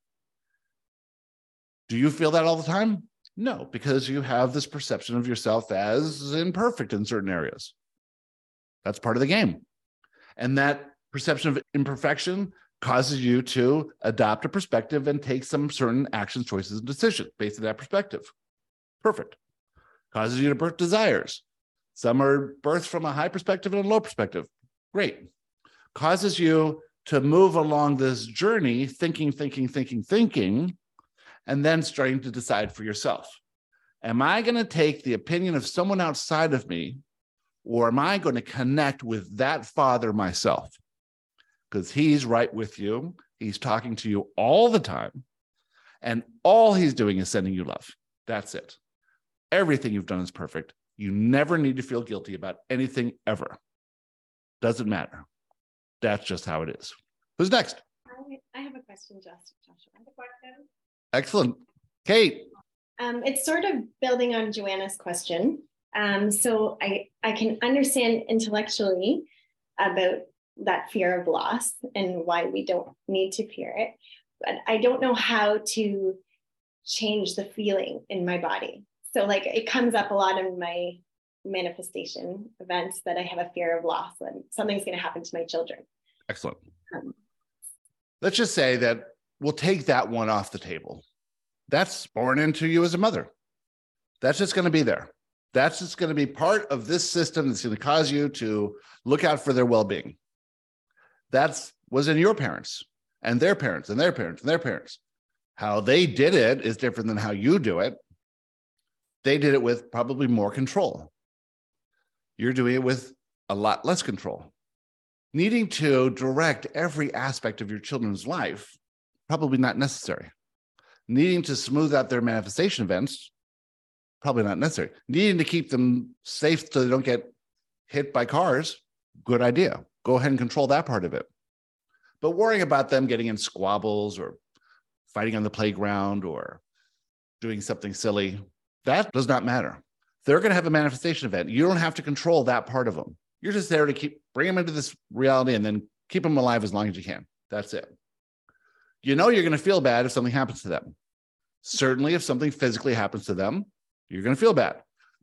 Do you feel that all the time? No, because you have this perception of yourself as imperfect in certain areas. That's part of the game. And that perception of imperfection causes you to adopt a perspective and take some certain actions, choices, and decisions based on that perspective. Perfect. Causes you to birth desires. Some are birthed from a high perspective and a low perspective. Great. Causes you to move along this journey, thinking, thinking, thinking, thinking, and then starting to decide for yourself. Am I going to take the opinion of someone outside of me, or am I going to connect with that father myself? Because he's right with you. He's talking to you all the time. And all he's doing is sending you love. That's it. Everything you've done is perfect. You never need to feel guilty about anything ever. Doesn't matter. That's just how it is. Who's next? I, have a question, Josh. Excellent. Kate. Um, it's sort of building on Joanna's question. Um, so I, I can understand intellectually about that fear of loss and why we don't need to fear it. But I don't know how to change the feeling in my body. So, like, it comes up a lot in my manifestation events that I have a fear of loss and something's going to happen to my children. Excellent. Um, Let's just say that we'll take that one off the table. That's born into you as a mother. That's just going to be there. That's just going to be part of this system that's going to cause you to look out for their well-being. That's was in your parents and their parents and their parents and their parents. How they did it is different than how you do it. They did it with probably more control. You're doing it with a lot less control. Needing to direct every aspect of your children's life, probably not necessary. Needing to smooth out their manifestation events, probably not necessary. Needing to keep them safe so they don't get hit by cars, good idea. Go ahead and control that part of it. But worrying about them getting in squabbles or fighting on the playground or doing something silly, that does not matter. They're going to have a manifestation event. You don't have to control that part of them. You're just there to keep bring them into this reality and then keep them alive as long as you can. That's it. You know you're going to feel bad if something happens to them. Certainly, if something physically happens to them, you're going to feel bad.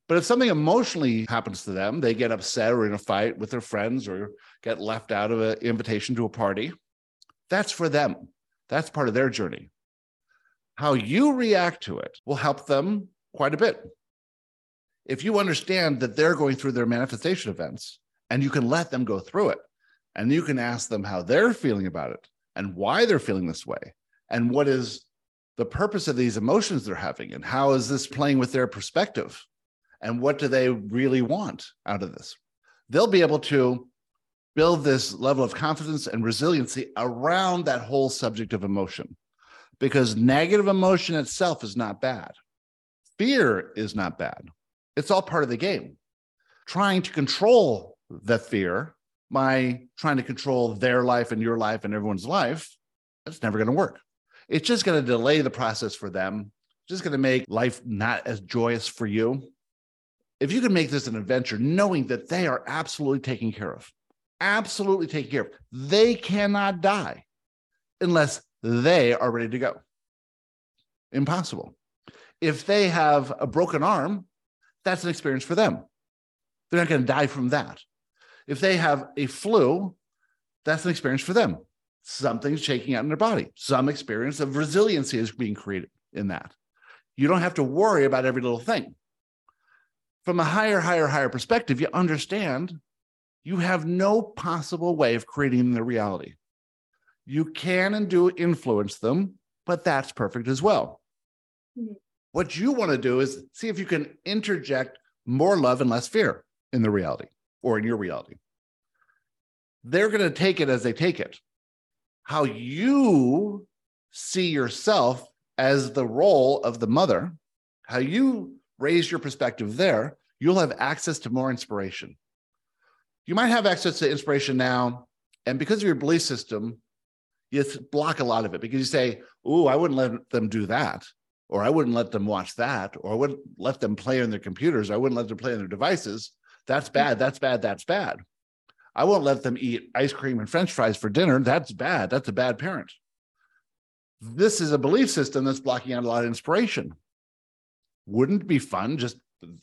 But if something emotionally happens to them, they get upset or in a fight with their friends or get left out of an invitation to a party, that's for them. That's part of their journey. How you react to it will help them quite a bit. If you understand that they're going through their manifestation events and you can let them go through it and you can ask them how they're feeling about it and why they're feeling this way and what is the purpose of these emotions they're having and how is this playing with their perspective and what do they really want out of this? They'll be able to build this level of confidence and resiliency around that whole subject of emotion because negative emotion itself is not bad. Fear is not bad. It's all part of the game. Trying to control the fear by trying to control their life and your life and everyone's life that's never going to work. It's just going to delay the process for them. Just going to make life not as joyous for you. If you can make this an adventure knowing that they are absolutely taken care of absolutely taken care of they cannot die unless they are ready to go. Impossible. If they have a broken arm that's an experience for them. They're not going to die from that if they have a flu that's an experience for them something's shaking out in their body. Some experience of resiliency is being created in that. You don't have to worry about every little thing. From a higher, higher, higher perspective, you understand you have no possible way of creating the reality. You can and do influence them, but that's perfect as well. Mm-hmm. What you want to do is see if you can interject more love and less fear in the reality or in your reality. They're going to take it as they take it how you see yourself as the role of the mother, how you raise your perspective there, you'll have access to more inspiration. You might have access to inspiration now, and because of your belief system, you block a lot of it because you say, Oh, I wouldn't let them do that, or I wouldn't let them watch that, or I wouldn't let them play on their computers, Or I wouldn't let them play on their devices. That's bad, that's bad, that's bad. I won't let them eat ice cream and french fries for dinner. That's bad. That's a bad parent. This is a belief system that's blocking out a lot of inspiration. Wouldn't it be fun just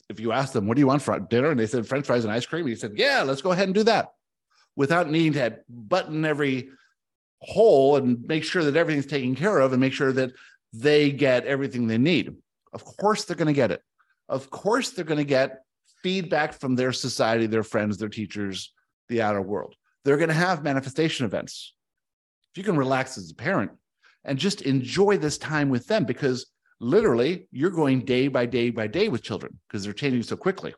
if you ask them, what do you want for dinner? And they said french fries and ice cream. He said, yeah, let's go ahead and do that without needing to button every hole and make sure that everything's taken care of and make sure that they get everything they need. Of course, they're going to get it. Of course, they're going to get feedback from their society, their friends, their teachers, the outer world. They're going to have manifestation events. If you can relax as a parent and just enjoy this time with them, because literally you're going day by day by day with children because they're changing so quickly.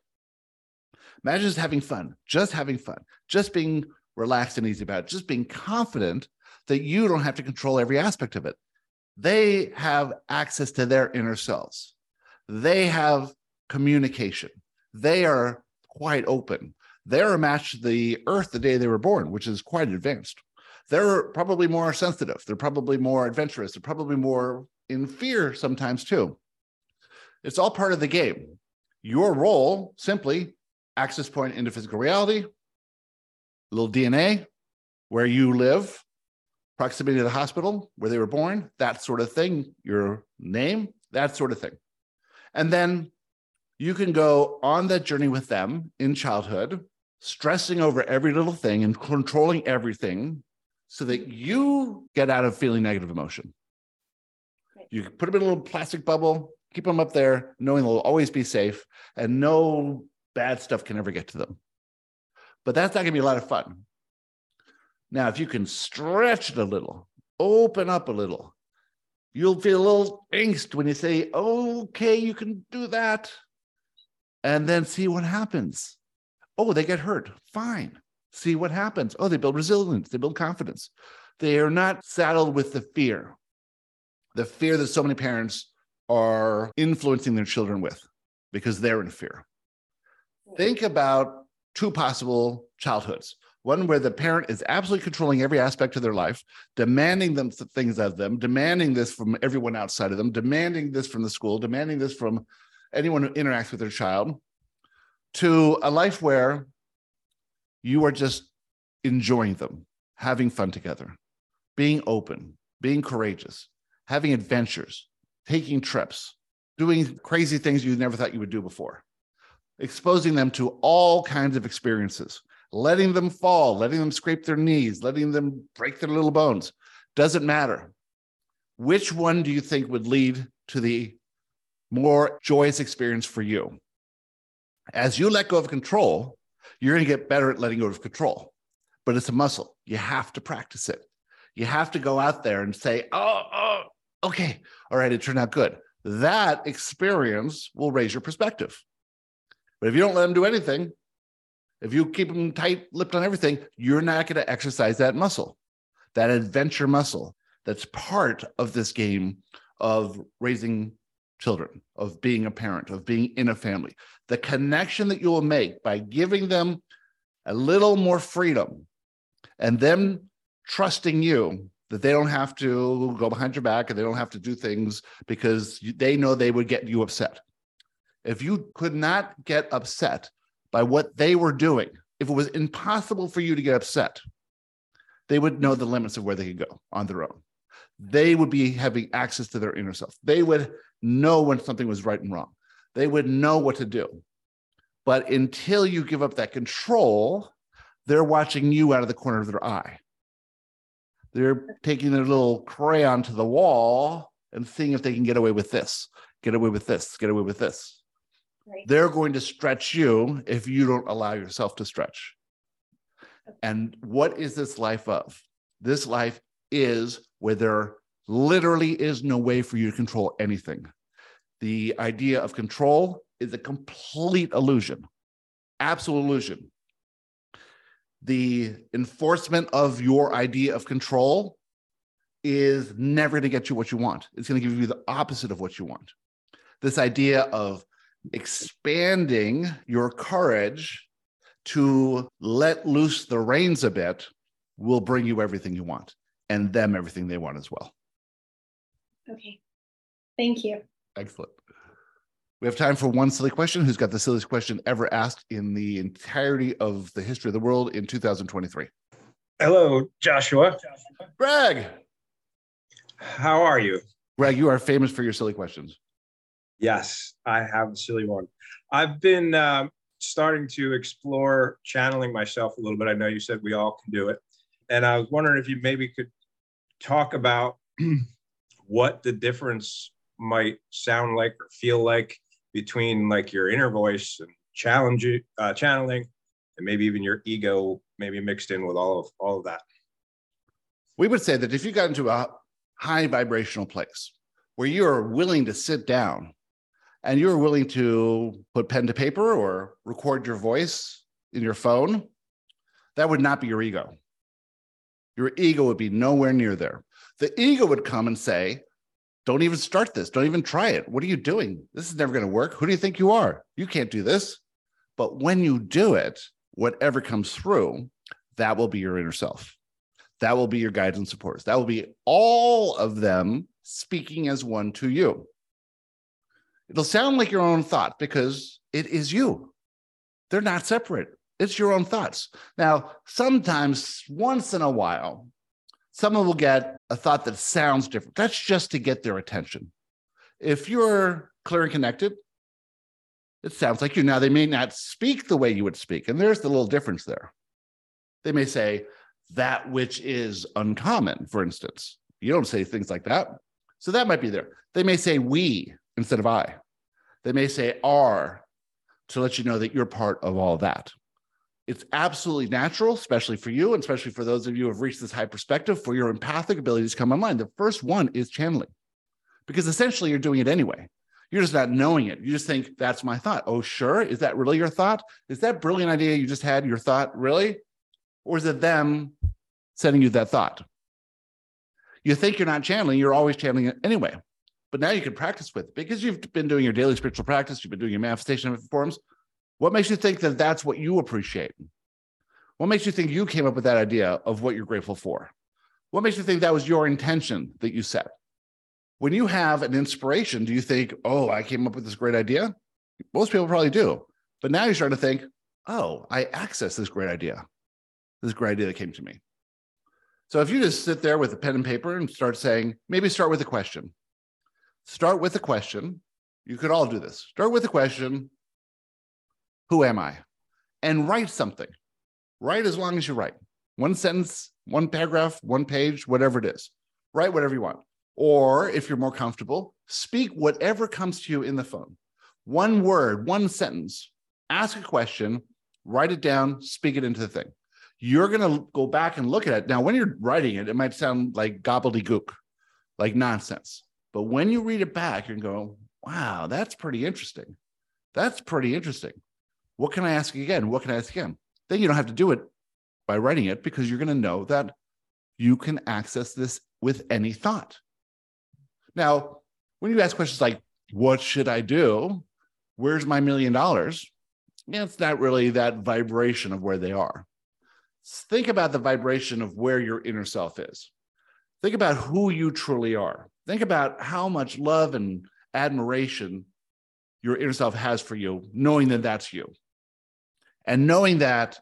Imagine just having fun, just having fun, just being relaxed and easy about it, just being confident that you don't have to control every aspect of it. They have access to their inner selves. They have communication. They are quite open. They're a match to the Earth the day they were born, which is quite advanced. They're probably more sensitive. They're probably more adventurous. They're probably more in fear sometimes too. It's all part of the game. Your role simply access point into physical reality, little DNA, where you live, proximity to the hospital where they were born, that sort of thing, your name, that sort of thing. And then you can go on that journey with them in childhood, stressing over every little thing and controlling everything so that you get out of feeling negative emotion. You put them in a little plastic bubble, keep them up there, knowing they'll always be safe and no bad stuff can ever get to them. But that's not going to be a lot of fun. Now, if you can stretch it a little, open up a little, you'll feel a little angst when you say, okay, you can do that. And then see what happens. Oh, they get hurt. Fine. See what happens. Oh, they build resilience, they build confidence. They are not saddled with the fear, the fear that so many parents are influencing their children with because they're in fear. Think about two possible childhoods one where the parent is absolutely controlling every aspect of their life, demanding them things of them, demanding this from everyone outside of them, demanding this from the school, demanding this from anyone who interacts with their child, to a life where you are just enjoying them, having fun together, being open, being courageous, having adventures, taking trips, doing crazy things you never thought you would do before, exposing them to all kinds of experiences letting them fall, letting them scrape their knees, letting them break their little bones. Doesn't matter. Which one do you think would lead to the more joyous experience for you? As you let go of control, you're going to get better at letting go of control, but it's a muscle. You have to practice it. You have to go out there and say, oh, oh, okay, all right, it turned out good. That experience will raise your perspective. But if you don't let them do anything, if you keep them tight lipped on everything, you're not going to exercise that muscle, that adventure muscle that's part of this game of raising children, of being a parent, of being in a family. The connection that you will make by giving them a little more freedom and them trusting you that they don't have to go behind your back and they don't have to do things because they know they would get you upset. If you could not get upset by what they were doing, if it was impossible for you to get upset, they would know the limits of where they could go on their own. They would be having access to their inner self. They would know when something was right and wrong. They would know what to do. But until you give up that control, they're watching you out of the corner of their eye. They're taking their little crayon to the wall and seeing if they can get away with this, get away with this, get away with this. Right. They're going to stretch you if you don't allow yourself to stretch. And what is this life of? This life is where there literally is no way for you to control anything. The idea of control is a complete illusion, absolute illusion. The enforcement of your idea of control is never going to get you what you want. It's going to give you the opposite of what you want. This idea of expanding your courage to let loose the reins a bit will bring you everything you want and them everything they want as well. Okay. Thank you. Excellent. We have time for one silly question. Who's got the silliest question ever asked in the entirety of the history of the world in 2023? Hello, Joshua. Greg. How are you? Greg, you are famous for your silly questions. Yes, I have a silly one. I've been uh, starting to explore channeling myself a little bit. I know you said we all can do it. And I was wondering if you maybe could talk about <clears throat> what the difference might sound like or feel like between like your inner voice and challenge uh, channeling and maybe even your ego maybe mixed in with all of all of that we would say that if you got into a high vibrational place where you're willing to sit down and you're willing to put pen to paper or record your voice in your phone, that would not be your ego. Your ego would be nowhere near there. The ego would come and say, Don't even start this. Don't even try it. What are you doing? This is never going to work. Who do you think you are? You can't do this. But when you do it, whatever comes through, that will be your inner self. That will be your guides and supporters. That will be all of them speaking as one to you. It'll sound like your own thought because it is you. They're not separate. It's your own thoughts. Now, sometimes once in a while, someone will get a thought that sounds different. That's just to get their attention. If you're clear and connected, it sounds like you. Now, they may not speak the way you would speak, and there's the little difference there. They may say, that which is uncommon, for instance. You don't say things like that. So that might be there. They may say we instead of I. They may say are to let you know that you're part of all that. It's absolutely natural, especially for you, and especially for those of you who have reached this high perspective, for your empathic abilities to come online. The first one is channeling, because essentially you're doing it anyway. You're just not knowing it. You just think, that's my thought. Oh, sure. Is that really your thought? Is that brilliant idea you just had your thought really? Or is it them sending you that thought? You think you're not channeling, you're always channeling it anyway. But now you can practice with it because you've been doing your daily spiritual practice, you've been doing your manifestation forms. What makes you think that that's what you appreciate? What makes you think you came up with that idea of what you're grateful for? What makes you think that was your intention that you set? When you have an inspiration, do you think, oh, I came up with this great idea? Most people probably do. But now you start to think, oh, I access this great idea, this great idea that came to me. So if you just sit there with a pen and paper and start saying, maybe start with a question. Start with a question. You could all do this. Start with a question Who am I? And write something. Write as long as you write. One sentence, one paragraph, one page, whatever it is. Write whatever you want. Or if you're more comfortable, speak whatever comes to you in the phone. One word, one sentence. Ask a question, write it down, speak it into the thing you're going to go back and look at it. Now, when you're writing it, it might sound like gobbledygook, like nonsense. But when you read it back, you're going wow, that's pretty interesting. That's pretty interesting. What can I ask again? What can I ask again? Then you don't have to do it by writing it because you're going to know that you can access this with any thought. Now, when you ask questions like, what should I do? Where's my million dollars? It's not really that vibration of where they are think about the vibration of where your inner self is. Think about who you truly are. Think about how much love and admiration your inner self has for you, knowing that that's you. And knowing that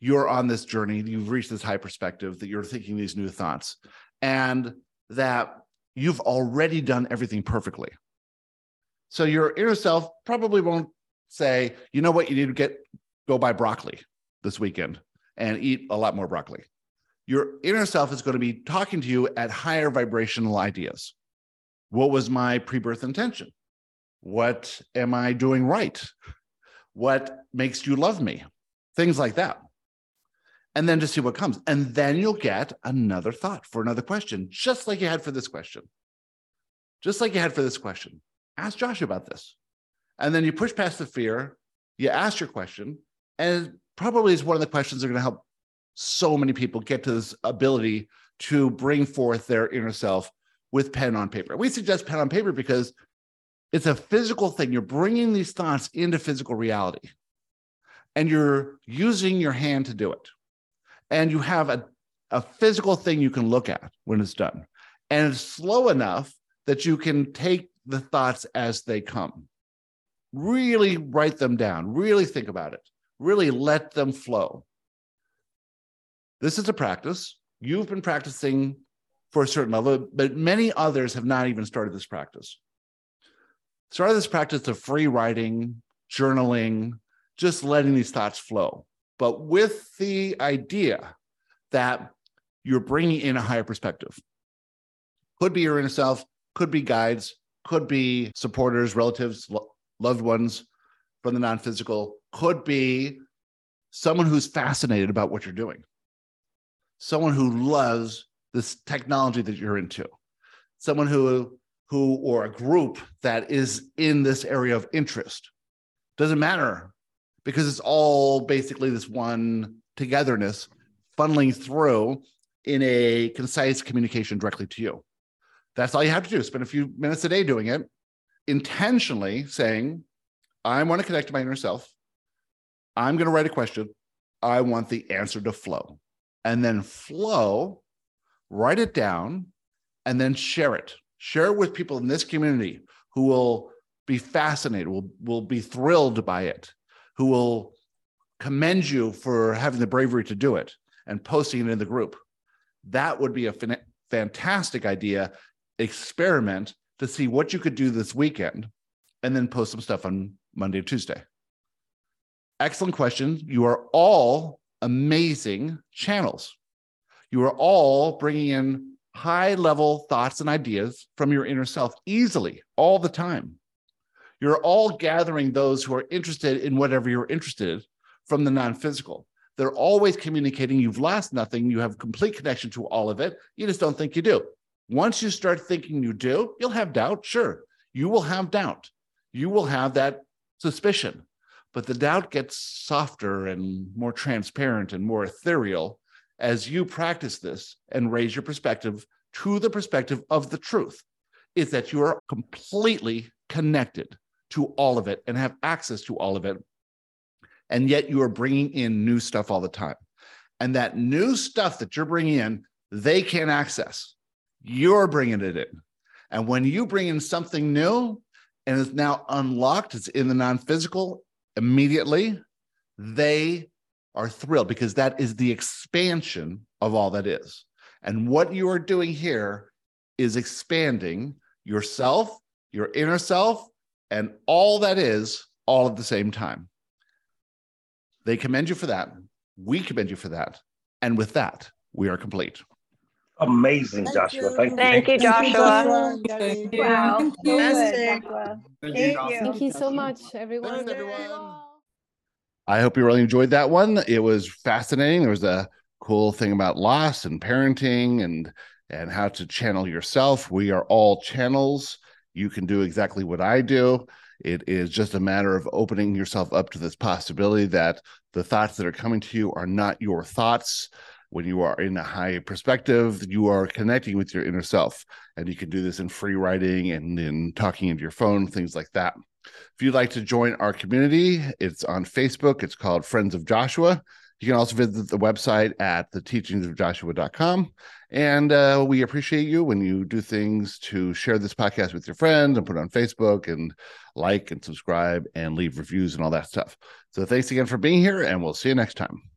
you're on this journey, you've reached this high perspective, that you're thinking these new thoughts, and that you've already done everything perfectly. So your inner self probably won't say, you know what, you need to get go buy broccoli this weekend and eat a lot more broccoli. Your inner self is going to be talking to you at higher vibrational ideas. What was my pre birth intention? What am I doing right? What makes you love me? Things like that. And then to see what comes. And then you'll get another thought for another question, just like you had for this question. Just like you had for this question. Ask Josh about this. And then you push past the fear, you ask your question, and probably is one of the questions that are going to help so many people get to this ability to bring forth their inner self with pen on paper. We suggest pen on paper because it's a physical thing. You're bringing these thoughts into physical reality and you're using your hand to do it. And you have a, a physical thing you can look at when it's done. And it's slow enough that you can take the thoughts as they come. Really write them down, really think about it really let them flow. This is a practice. You've been practicing for a certain level, but many others have not even started this practice. Started this practice of free writing, journaling, just letting these thoughts flow, but with the idea that you're bringing in a higher perspective. Could be your inner self, could be guides, could be supporters, relatives, lo- loved ones from the non physical, could be someone who's fascinated about what you're doing, someone who loves this technology that you're into, someone who who or a group that is in this area of interest. Doesn't matter because it's all basically this one togetherness funneling through in a concise communication directly to you. That's all you have to do. Spend a few minutes a day doing it, intentionally saying, I want to connect to my inner self. I'm going to write a question. I want the answer to flow. And then flow, write it down, and then share it. Share it with people in this community who will be fascinated, will, will be thrilled by it, who will commend you for having the bravery to do it and posting it in the group. That would be a fantastic idea. Experiment to see what you could do this weekend and then post some stuff on Monday or Tuesday. Excellent question. You are all amazing channels. You are all bringing in high level thoughts and ideas from your inner self easily all the time. You're all gathering those who are interested in whatever you're interested in from the non physical. They're always communicating. You've lost nothing. You have complete connection to all of it. You just don't think you do. Once you start thinking you do, you'll have doubt. Sure, you will have doubt. You will have that suspicion. But the doubt gets softer and more transparent and more ethereal as you practice this and raise your perspective to the perspective of the truth is that you are completely connected to all of it and have access to all of it. And yet you are bringing in new stuff all the time. And that new stuff that you're bringing in, they can't access. You're bringing it in. And when you bring in something new and it's now unlocked, it's in the non physical immediately, they are thrilled because that is the expansion of all that is. And what you are doing here is expanding yourself, your inner self, and all that is all at the same time. They commend you for that. We commend you for that. And with that, we are complete. Amazing, Thank Joshua. You. Thank, Thank you. Joshua. Thank you. Wow. Thank you. Thank you. Thank you so much, everyone. Thanks, everyone. I hope you really enjoyed that one. It was fascinating. There was a cool thing about loss and parenting and and how to channel yourself. We are all channels. You can do exactly what I do. It is just a matter of opening yourself up to this possibility that the thoughts that are coming to you are not your thoughts. When you are in a high perspective, you are connecting with your inner self. And you can do this in free writing and in talking into your phone, things like that. If you'd like to join our community, it's on Facebook. It's called Friends of Joshua. You can also visit the website at theteachingsofjoshua.com. And uh, we appreciate you when you do things to share this podcast with your friends and put it on Facebook and like and subscribe and leave reviews and all that stuff. So thanks again for being here, and we'll see you next time.